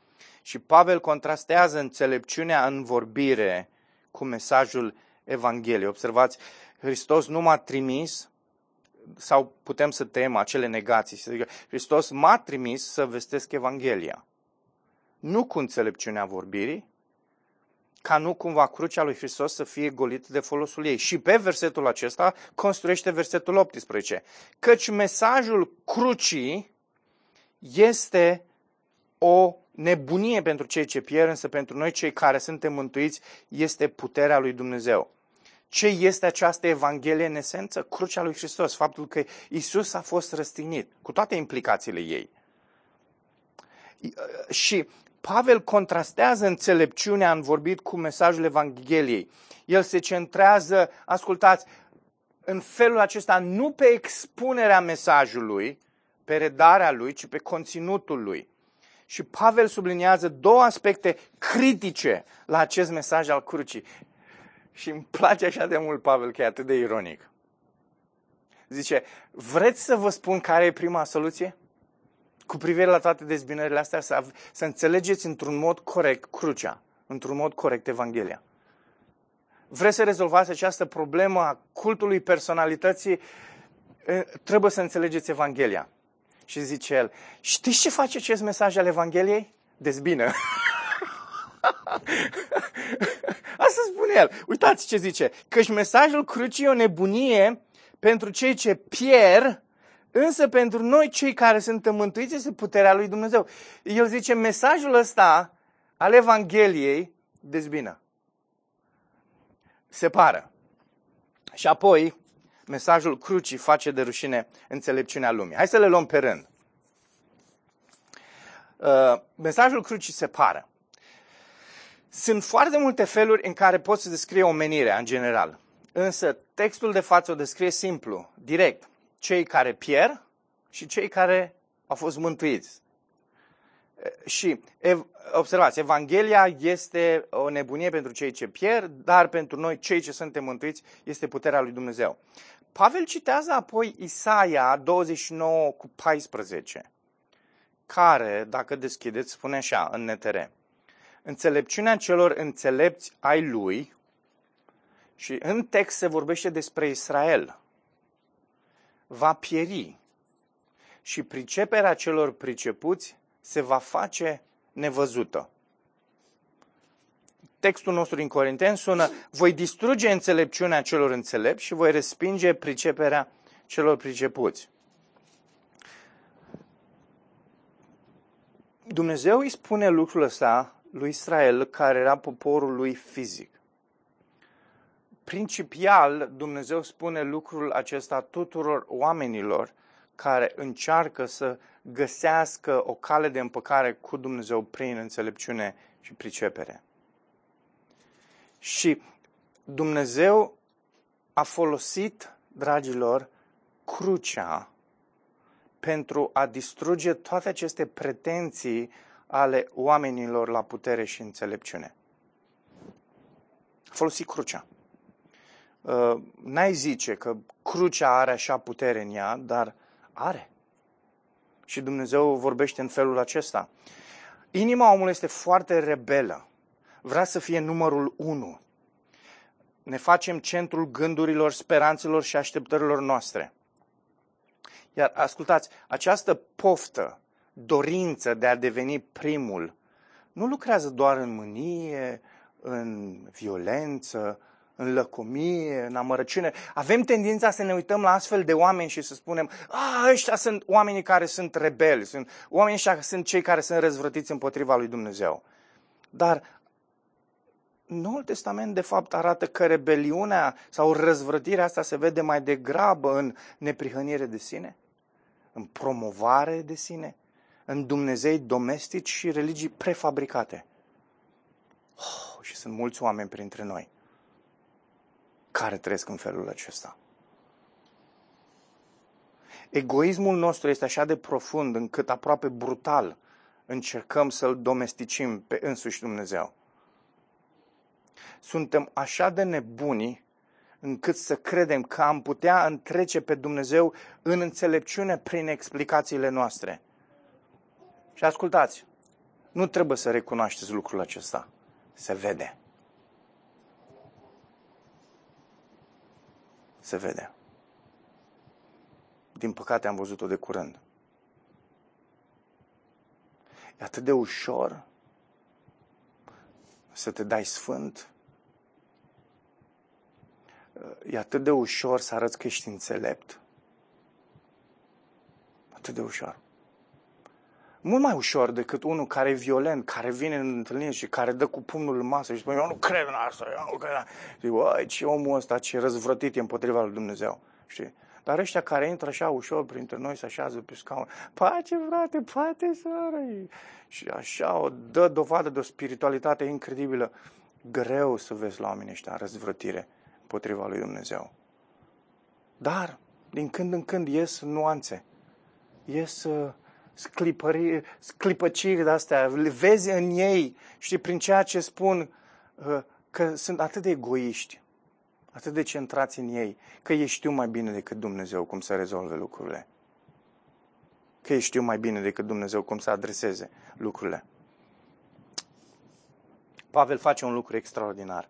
Și Pavel contrastează înțelepciunea în vorbire cu mesajul Evangheliei. Observați, Hristos nu m-a trimis sau putem să tăiem acele negații. Să zică, Hristos m-a trimis să vestesc Evanghelia. Nu cu înțelepciunea vorbirii, ca nu cumva crucea lui Hristos să fie golită de folosul ei. Și pe versetul acesta construiește versetul 18. Căci mesajul crucii este o nebunie pentru cei ce pierd, însă pentru noi cei care suntem mântuiți este puterea lui Dumnezeu. Ce este această Evanghelie în esență? Crucea lui Hristos, faptul că Isus a fost răstignit, cu toate implicațiile ei. Și Pavel contrastează înțelepciunea în vorbit cu mesajul Evangheliei. El se centrează, ascultați, în felul acesta nu pe expunerea mesajului, pe redarea lui, ci pe conținutul lui. Și Pavel subliniază două aspecte critice la acest mesaj al crucii. Și îmi place așa de mult Pavel că e atât de ironic. Zice, vreți să vă spun care e prima soluție? Cu privire la toate dezbinările astea, să, să înțelegeți într-un mod corect crucea, într-un mod corect Evanghelia. Vreți să rezolvați această problemă a cultului personalității? Trebuie să înțelegeți Evanghelia. Și zice el, știți ce face acest mesaj al Evangheliei? Dezbină. <laughs> <laughs> Asta spune el. Uitați ce zice. Căci mesajul crucii e o nebunie pentru cei ce pierd, însă pentru noi cei care sunt mântuiți este puterea lui Dumnezeu. El zice, mesajul ăsta al Evangheliei dezbină. Separă. Și apoi, mesajul crucii face de rușine înțelepciunea lumii. Hai să le luăm pe rând. Uh, mesajul crucii separă. Sunt foarte multe feluri în care poți să descrie omenirea în general. Însă textul de față o descrie simplu, direct. Cei care pierd și cei care au fost mântuiți. Și observați, Evanghelia este o nebunie pentru cei ce pierd, dar pentru noi, cei ce suntem mântuiți, este puterea lui Dumnezeu. Pavel citează apoi Isaia 29 cu 14, care, dacă deschideți, spune așa, în netere înțelepciunea celor înțelepți ai lui și în text se vorbește despre Israel. Va pieri și priceperea celor pricepuți se va face nevăzută. Textul nostru din Corinteni sună, voi distruge înțelepciunea celor înțelepți și voi respinge priceperea celor pricepuți. Dumnezeu îi spune lucrul ăsta lui Israel, care era poporul lui fizic. Principial, Dumnezeu spune lucrul acesta tuturor oamenilor care încearcă să găsească o cale de împăcare cu Dumnezeu prin înțelepciune și pricepere. Și Dumnezeu a folosit, dragilor, crucea pentru a distruge toate aceste pretenții ale oamenilor la putere și înțelepciune. A folosit crucea. Uh, n-ai zice că crucea are așa putere în ea, dar are. Și Dumnezeu vorbește în felul acesta. Inima omului este foarte rebelă. Vrea să fie numărul unu. Ne facem centrul gândurilor, speranțelor și așteptărilor noastre. Iar ascultați, această poftă, dorință de a deveni primul, nu lucrează doar în mânie, în violență, în lăcomie, în amărăciune. Avem tendința să ne uităm la astfel de oameni și să spunem, a, ăștia sunt oamenii care sunt rebeli, sunt oamenii ăștia sunt cei care sunt răzvrătiți împotriva lui Dumnezeu. Dar Noul Testament, de fapt, arată că rebeliunea sau răzvrătirea asta se vede mai degrabă în neprihănire de sine, în promovare de sine, în Dumnezei domestici și religii prefabricate. Oh, și sunt mulți oameni printre noi care trăiesc în felul acesta. Egoismul nostru este așa de profund încât aproape brutal încercăm să-l domesticim pe însuși Dumnezeu. Suntem așa de nebuni încât să credem că am putea întrece pe Dumnezeu în înțelepciune prin explicațiile noastre. Și ascultați, nu trebuie să recunoașteți lucrul acesta. Se vede. Se vede. Din păcate am văzut-o de curând. E atât de ușor să te dai sfânt. E atât de ușor să arăți că ești înțelept. Atât de ușor mult mai ușor decât unul care e violent, care vine în întâlnire și care dă cu pumnul în masă și spune, eu nu cred în asta, eu nu cred în asta. Zic, băi, ce omul ăsta, ce răzvrătit e împotriva lui Dumnezeu. Știi? Dar ăștia care intră așa ușor printre noi, se așează pe scaun, pace frate, pace soră, și așa o dă dovadă de o spiritualitate incredibilă. Greu să vezi la oamenii ăștia răzvrătire împotriva lui Dumnezeu. Dar, din când în când ies nuanțe, ies uh, sclipări, sclipăciri de astea, le vezi în ei, știi, prin ceea ce spun uh, că sunt atât de egoiști, atât de centrați în ei, că ei știu mai bine decât Dumnezeu cum să rezolve lucrurile. Că ei știu mai bine decât Dumnezeu cum să adreseze lucrurile. Pavel face un lucru extraordinar.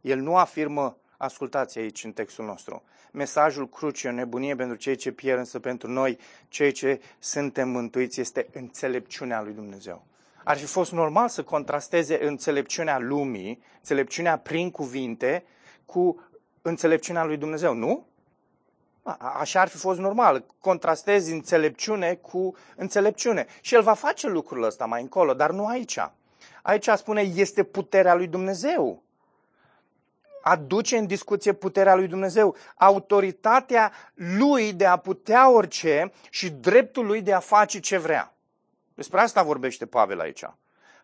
El nu afirmă Ascultați aici în textul nostru. Mesajul crucii, o nebunie pentru cei ce pierd, însă pentru noi, cei ce suntem mântuiți, este înțelepciunea lui Dumnezeu. Ar fi fost normal să contrasteze înțelepciunea lumii, înțelepciunea prin cuvinte, cu înțelepciunea lui Dumnezeu, nu? Așa ar fi fost normal. Contrastezi înțelepciune cu înțelepciune. Și el va face lucrul ăsta mai încolo, dar nu aici. Aici spune, este puterea lui Dumnezeu aduce în discuție puterea lui Dumnezeu, autoritatea lui de a putea orice și dreptul lui de a face ce vrea. Despre asta vorbește Pavel aici.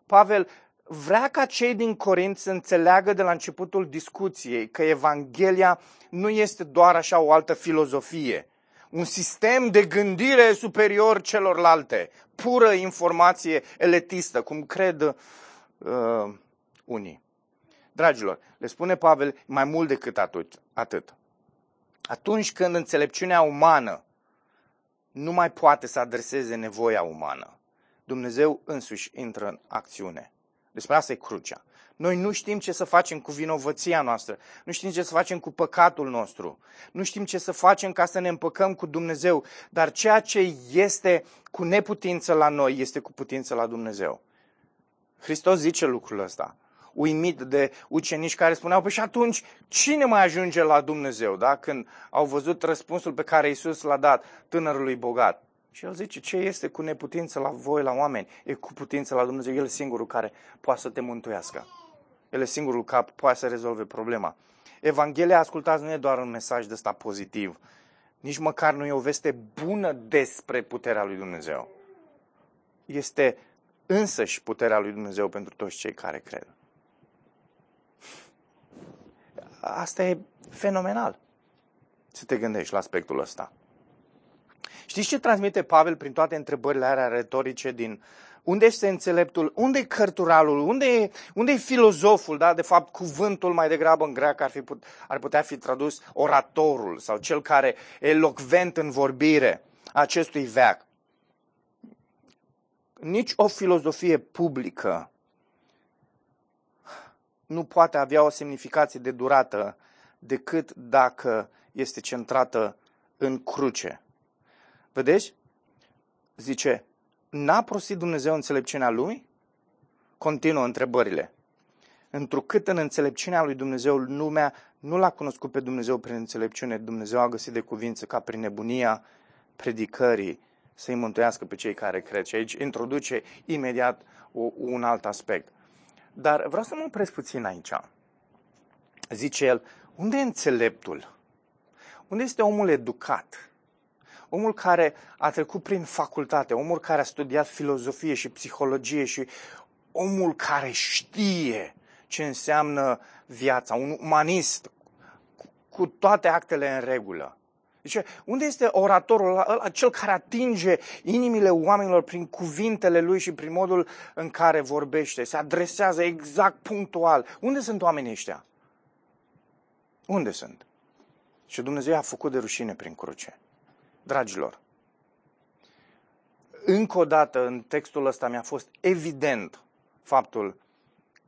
Pavel vrea ca cei din Corint să înțeleagă de la începutul discuției că Evanghelia nu este doar așa o altă filozofie, un sistem de gândire superior celorlalte, pură informație eletistă, cum cred uh, unii. Dragilor, le spune Pavel mai mult decât atât. atât. Atunci când înțelepciunea umană nu mai poate să adreseze nevoia umană, Dumnezeu însuși intră în acțiune. Despre asta e crucea. Noi nu știm ce să facem cu vinovăția noastră, nu știm ce să facem cu păcatul nostru, nu știm ce să facem ca să ne împăcăm cu Dumnezeu, dar ceea ce este cu neputință la noi este cu putință la Dumnezeu. Hristos zice lucrul ăsta uimit de ucenici care spuneau, păi și atunci cine mai ajunge la Dumnezeu, da? când au văzut răspunsul pe care Isus l-a dat tânărului bogat. Și el zice, ce este cu neputință la voi, la oameni, e cu putință la Dumnezeu. El e singurul care poate să te mântuiască. El e singurul care poate să rezolve problema. Evanghelia, ascultați, nu e doar un mesaj de ăsta pozitiv. Nici măcar nu e o veste bună despre puterea lui Dumnezeu. Este însăși puterea lui Dumnezeu pentru toți cei care cred. Asta e fenomenal să te gândești la aspectul ăsta. Știți ce transmite Pavel prin toate întrebările alea retorice din unde este înțeleptul, unde e cărturalul, unde e, unde e filozoful, da? de fapt cuvântul mai degrabă în greacă ar, fi put, ar putea fi tradus oratorul sau cel care e elocvent în vorbire acestui veac. Nici o filozofie publică nu poate avea o semnificație de durată decât dacă este centrată în cruce. Vedeți? Zice, n-a prostit Dumnezeu înțelepciunea lui? Continuă întrebările. Întrucât în înțelepciunea lui Dumnezeu lumea nu l-a cunoscut pe Dumnezeu prin înțelepciune, Dumnezeu a găsit de cuvință ca prin nebunia predicării să-i mântuiască pe cei care cred. Și aici introduce imediat un alt aspect. Dar vreau să mă opresc puțin aici. Zice el, unde e înțeleptul? Unde este omul educat? Omul care a trecut prin facultate, omul care a studiat filozofie și psihologie și omul care știe ce înseamnă viața, un umanist cu toate actele în regulă. Deci, unde este oratorul ăla, cel care atinge inimile oamenilor prin cuvintele lui și prin modul în care vorbește, se adresează exact punctual? Unde sunt oamenii ăștia? Unde sunt? Și Dumnezeu a făcut de rușine prin cruce. Dragilor, încă o dată în textul ăsta mi-a fost evident faptul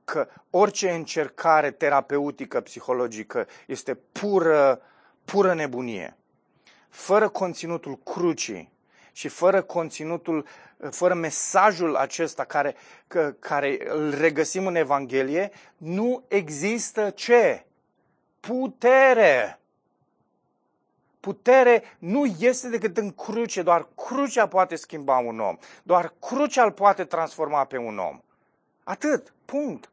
că orice încercare terapeutică, psihologică, este pură, pură nebunie. Fără conținutul crucii și fără conținutul, fără mesajul acesta care, care îl regăsim în Evanghelie, nu există ce? Putere putere nu este decât în cruce, doar crucea poate schimba un om, doar crucea îl poate transforma pe un om. Atât, punct.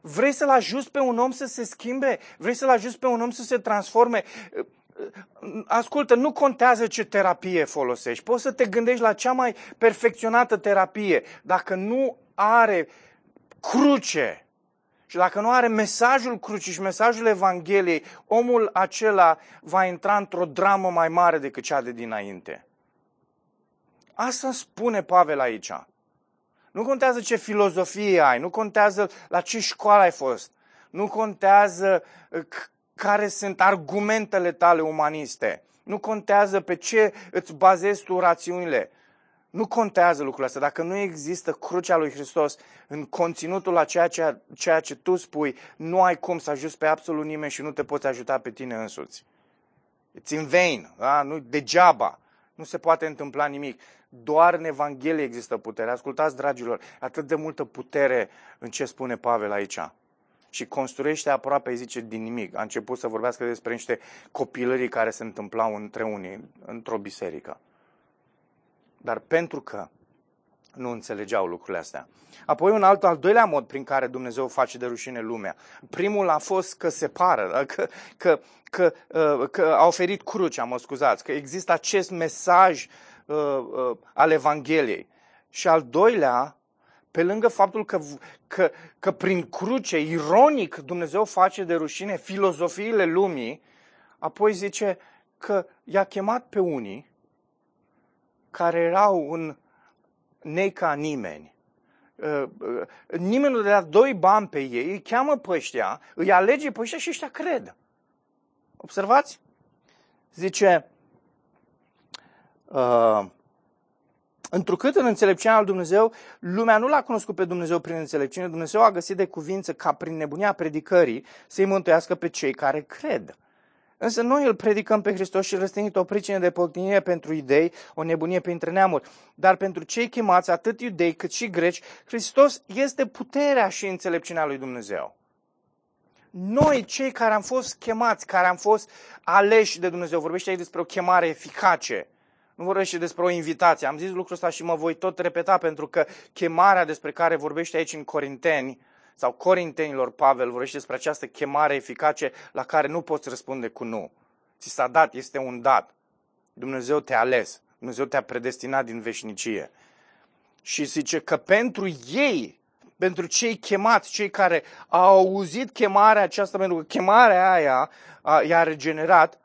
Vrei să-l ajuți pe un om să se schimbe? Vrei să-l ajuți pe un om să se transforme? Ascultă, nu contează ce terapie folosești. Poți să te gândești la cea mai perfecționată terapie. Dacă nu are cruce, și dacă nu are mesajul crucii și mesajul Evangheliei, omul acela va intra într-o dramă mai mare decât cea de dinainte. Asta spune Pavel aici. Nu contează ce filozofie ai, nu contează la ce școală ai fost, nu contează uh, care sunt argumentele tale umaniste, nu contează pe ce îți bazezi tu rațiunile. Nu contează lucrul ăsta. Dacă nu există crucea lui Hristos în conținutul a ceea ce, ceea ce tu spui, nu ai cum să ajuți pe absolut nimeni și nu te poți ajuta pe tine însuți. It's in vain, da? nu, degeaba. Nu se poate întâmpla nimic. Doar în Evanghelie există putere. Ascultați, dragilor, atât de multă putere în ce spune Pavel aici. Și construiește aproape, zice, din nimic. A început să vorbească despre niște copilării care se întâmplau între unii, într-o biserică dar pentru că nu înțelegeau lucrurile astea. Apoi un alt, al doilea mod prin care Dumnezeu face de rușine lumea. Primul a fost că separă, că, că, că, uh, că a oferit crucea, mă scuzați, că există acest mesaj uh, uh, al Evangheliei. Și al doilea, pe lângă faptul că, că, că prin cruce, ironic, Dumnezeu face de rușine filozofiile lumii, apoi zice că i-a chemat pe unii care erau un nei ca nimeni. Uh, uh, nimeni nu dea doi bani pe ei, îi cheamă pe ăștia, îi alege pe ăștia și ăștia cred. Observați? Zice, uh, întrucât în înțelepciunea lui Dumnezeu, lumea nu l-a cunoscut pe Dumnezeu prin înțelepciune, Dumnezeu a găsit de cuvință ca prin nebunia predicării să-i mântuiască pe cei care cred. Însă noi îl predicăm pe Hristos și răstignit o pricină de poctinire pentru idei, o nebunie printre neamuri. Dar pentru cei chemați, atât iudei cât și greci, Hristos este puterea și înțelepciunea lui Dumnezeu. Noi, cei care am fost chemați, care am fost aleși de Dumnezeu, vorbește aici despre o chemare eficace, nu vorbește despre o invitație. Am zis lucrul ăsta și mă voi tot repeta pentru că chemarea despre care vorbește aici în Corinteni sau Corintenilor, Pavel vorbește despre această chemare eficace la care nu poți răspunde cu nu. Ți s-a dat, este un dat. Dumnezeu te-a ales, Dumnezeu te-a predestinat din veșnicie. Și zice că pentru ei, pentru cei chemați, cei care au auzit chemarea aceasta, pentru că chemarea aia i-a regenerat, ă,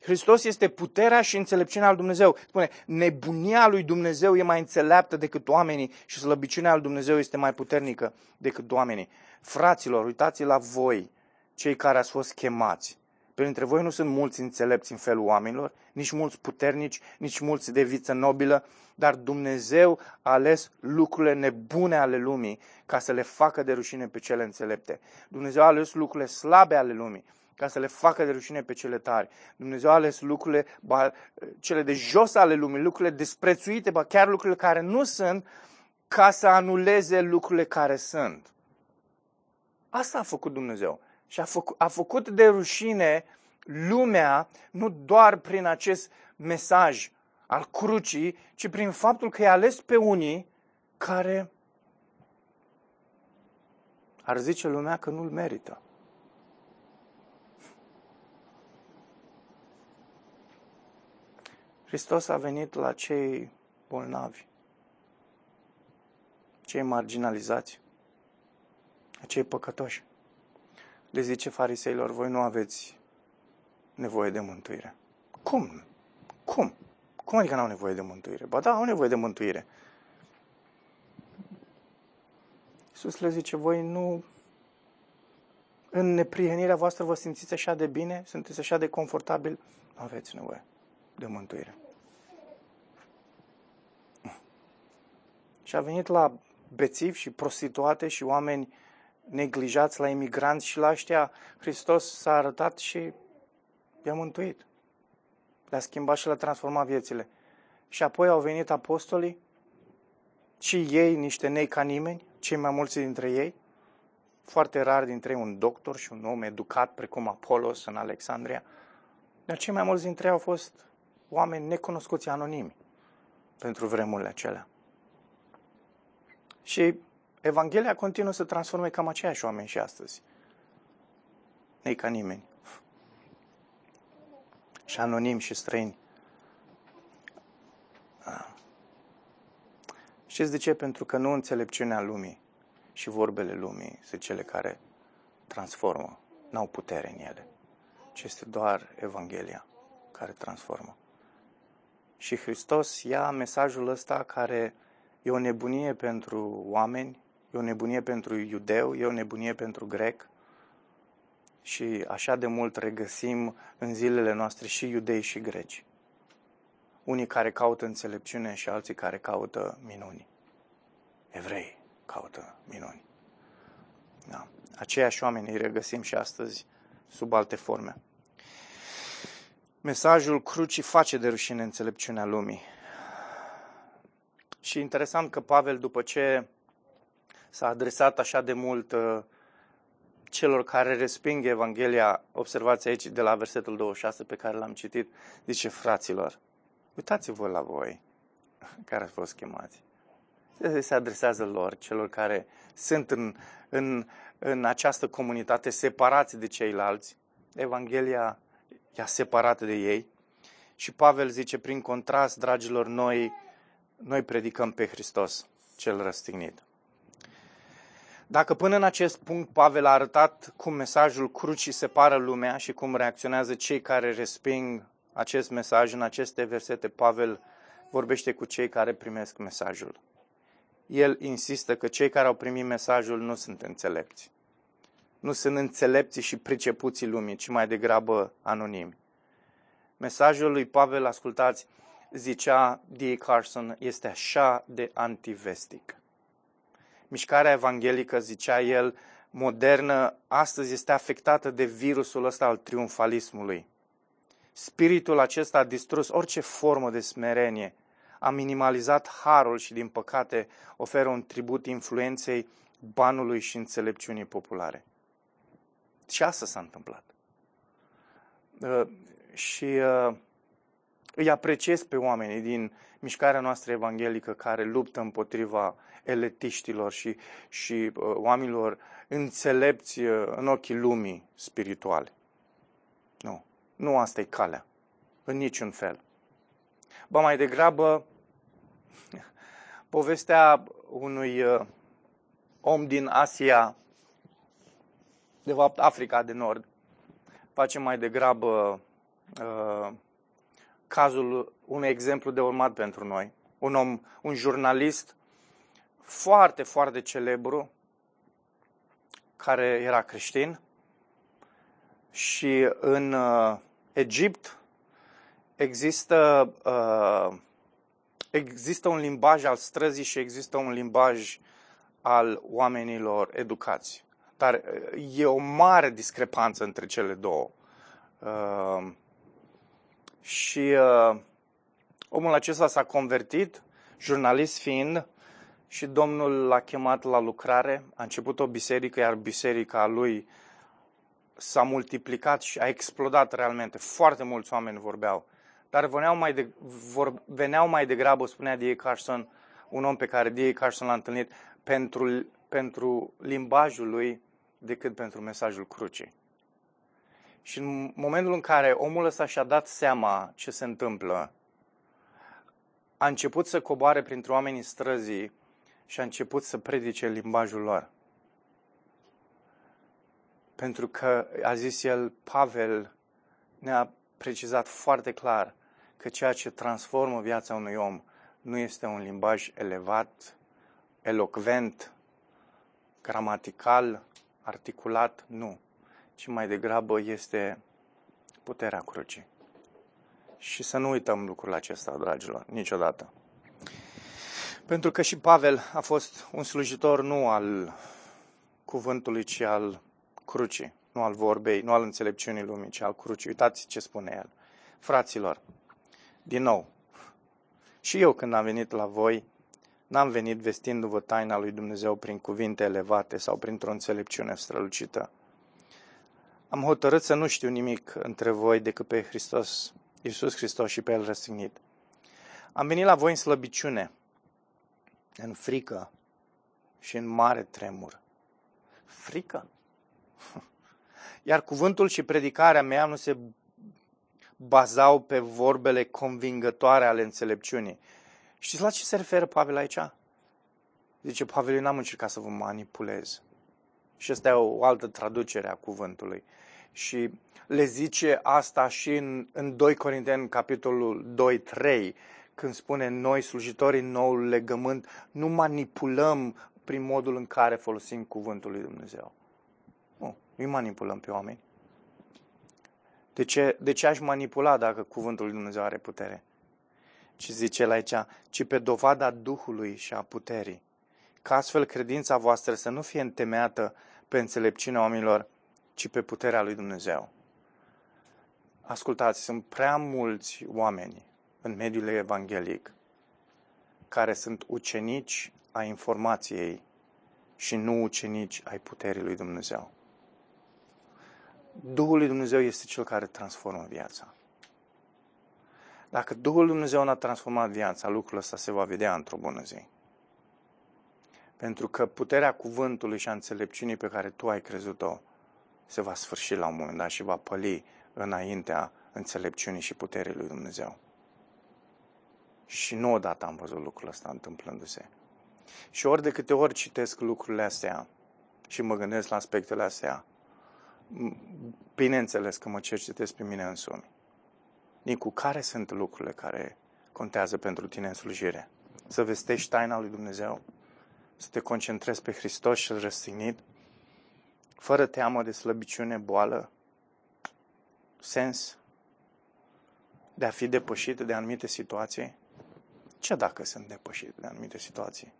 Hristos este puterea și înțelepciunea al Dumnezeu. Spune, nebunia lui Dumnezeu e mai înțeleaptă decât oamenii și slăbiciunea al Dumnezeu este mai puternică decât oamenii. Fraților, uitați la voi, cei care ați fost chemați. Printre voi nu sunt mulți înțelepți în felul oamenilor, nici mulți puternici, nici mulți de viță nobilă, dar Dumnezeu a ales lucrurile nebune ale lumii ca să le facă de rușine pe cele înțelepte. Dumnezeu a ales lucrurile slabe ale lumii ca să le facă de rușine pe cele tari. Dumnezeu a ales lucrurile, ba, cele de jos ale lumii, lucrurile desprețuite, ba chiar lucrurile care nu sunt, ca să anuleze lucrurile care sunt. Asta a făcut Dumnezeu. Și a, făcut, a făcut de rușine lumea nu doar prin acest mesaj al crucii, ci prin faptul că i-a ales pe unii care ar zice lumea că nu-l merită. Hristos a venit la cei bolnavi, cei marginalizați, cei păcătoși. Le zice fariseilor, voi nu aveți nevoie de mântuire. Cum? Cum? Cum adică n-au nevoie de mântuire? Ba da, au nevoie de mântuire. Iisus le zice, voi nu în neprienirea voastră vă simțiți așa de bine, sunteți așa de confortabil, nu aveți nevoie de mântuire. Și a venit la bețivi și prostituate și oameni neglijați, la imigranți și la ăștia Hristos s-a arătat și i-a mântuit. Le-a schimbat și le-a transformat viețile. Și apoi au venit apostolii și ei, niște nei ca nimeni, cei mai mulți dintre ei, foarte rar dintre ei un doctor și un om educat precum Apolos în Alexandria, dar cei mai mulți dintre ei au fost oameni necunoscuți anonimi pentru vremurile acelea. Și Evanghelia continuă să transforme cam aceiași oameni și astăzi. Nei ca nimeni. Și anonim și străini. Ah. Știți de ce? Pentru că nu înțelepciunea lumii și vorbele lumii sunt cele care transformă. N-au putere în ele. Ci este doar Evanghelia care transformă. Și Hristos ia mesajul ăsta care e o nebunie pentru oameni, e o nebunie pentru iudeu, e o nebunie pentru grec. Și așa de mult regăsim în zilele noastre și iudei și greci. Unii care caută înțelepciune și alții care caută minuni. Evrei caută minuni. Da. Aceiași oameni îi regăsim și astăzi sub alte forme. Mesajul crucii face de rușine înțelepciunea lumii. Și interesant că Pavel, după ce s-a adresat așa de mult uh, celor care resping Evanghelia, observați aici de la versetul 26 pe care l-am citit, zice, fraților, uitați-vă la voi <laughs> care ați fost chemați. Se adresează lor, celor care sunt în, în, în această comunitate separați de ceilalți. Evanghelia i-a separat de ei. Și Pavel zice, prin contrast, dragilor, noi, noi predicăm pe Hristos, cel răstignit. Dacă până în acest punct Pavel a arătat cum mesajul crucii separă lumea și cum reacționează cei care resping acest mesaj în aceste versete, Pavel vorbește cu cei care primesc mesajul. El insistă că cei care au primit mesajul nu sunt înțelepți. Nu sunt înțelepții și pricepuții lumii, ci mai degrabă anonimi. Mesajul lui Pavel, ascultați, zicea D. Carson, este așa de antivestic mișcarea evanghelică, zicea el, modernă, astăzi este afectată de virusul ăsta al triumfalismului. Spiritul acesta a distrus orice formă de smerenie, a minimalizat harul și, din păcate, oferă un tribut influenței banului și înțelepciunii populare. Și asta s-a întâmplat. Uh, și uh, îi apreciez pe oamenii din mișcarea noastră evanghelică care luptă împotriva eletiștilor și, și uh, oamenilor înțelepți uh, în ochii lumii spirituale. Nu. Nu asta e calea. În niciun fel. Ba mai degrabă, <laughs> povestea unui uh, om din Asia, de fapt Africa de Nord, face mai degrabă uh, cazul un exemplu de urmat pentru noi. Un om, un jurnalist foarte, foarte celebru, care era creștin și în uh, Egipt există, uh, există un limbaj al străzii și există un limbaj al oamenilor educați. Dar uh, e o mare discrepanță între cele două. Uh, și uh, omul acesta s-a convertit, jurnalist fiind, și Domnul l-a chemat la lucrare. A început o biserică, iar biserica lui s-a multiplicat și a explodat realmente. Foarte mulți oameni vorbeau. Dar veneau mai, de, vor, veneau mai degrabă, spunea D.A. Carson, un om pe care D.A. Carson l-a întâlnit, pentru, pentru limbajul lui decât pentru mesajul crucii. Și în momentul în care omul ăsta și-a dat seama ce se întâmplă, a început să coboare printre oamenii străzii și a început să predice limbajul lor. Pentru că, a zis el, Pavel ne-a precizat foarte clar că ceea ce transformă viața unui om nu este un limbaj elevat, elocvent, gramatical, articulat, nu, ci mai degrabă este puterea crucii. Și să nu uităm lucrul acesta, dragilor, niciodată. Pentru că și Pavel a fost un slujitor nu al cuvântului, ci al crucii, nu al vorbei, nu al înțelepciunii lumii, ci al crucii. Uitați ce spune el. Fraților, din nou, și eu când am venit la voi, n-am venit vestindu-vă taina lui Dumnezeu prin cuvinte elevate sau printr-o înțelepciune strălucită. Am hotărât să nu știu nimic între voi decât pe Hristos, Iisus Hristos și pe El răstignit. Am venit la voi în slăbiciune, în frică și în mare tremur. Frică? <laughs> Iar cuvântul și predicarea mea nu se bazau pe vorbele convingătoare ale înțelepciunii. Știți la ce se referă Pavel aici? Zice, Pavel, eu n-am încercat să vă manipulez. Și asta e o altă traducere a cuvântului. Și le zice asta și în, în 2 Corinteni, capitolul 2-3, când spune noi, slujitorii noul legământ, nu manipulăm prin modul în care folosim cuvântul lui Dumnezeu. Nu, nu manipulăm pe oameni. De ce, de ce aș manipula dacă cuvântul lui Dumnezeu are putere? Ci zice el aici, ci pe dovada Duhului și a puterii. Ca astfel credința voastră să nu fie întemeiată pe înțelepciunea oamenilor, ci pe puterea lui Dumnezeu. Ascultați, sunt prea mulți oameni în mediul evanghelic care sunt ucenici a informației și nu ucenici ai puterii lui Dumnezeu. Duhul lui Dumnezeu este cel care transformă viața. Dacă Duhul lui Dumnezeu n-a transformat viața, lucrul ăsta se va vedea într-o bună zi. Pentru că puterea cuvântului și a înțelepciunii pe care tu ai crezut-o se va sfârși la un moment dat și va păli înaintea înțelepciunii și puterii lui Dumnezeu. Și nu odată am văzut lucrul ăsta întâmplându-se. Și ori de câte ori citesc lucrurile astea și mă gândesc la aspectele astea, bineînțeles că mă cercetez pe mine însumi. Nicu, care sunt lucrurile care contează pentru tine în slujire? Să vestești taina lui Dumnezeu? Să te concentrezi pe Hristos și răstignit? Fără teamă de slăbiciune, boală, sens de a fi depășit de anumite situații? Ce dacă sunt depășit de anumite situații?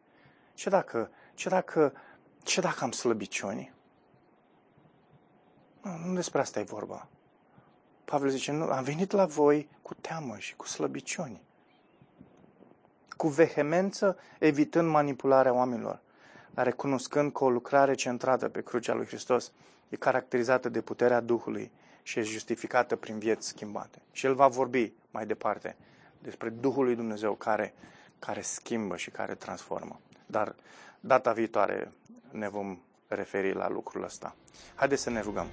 Ce dacă, ce dacă, ce dacă am slăbiciuni? Nu, nu despre asta e vorba. Pavel zice, nu, am venit la voi cu teamă și cu slăbiciuni. Cu vehemență, evitând manipularea oamenilor, dar recunoscând că o lucrare centrată pe crucea lui Hristos e caracterizată de puterea Duhului și e justificată prin vieți schimbate. Și el va vorbi mai departe despre Duhul lui Dumnezeu care, care schimbă și care transformă. Dar data viitoare ne vom referi la lucrul ăsta. Haideți să ne rugăm.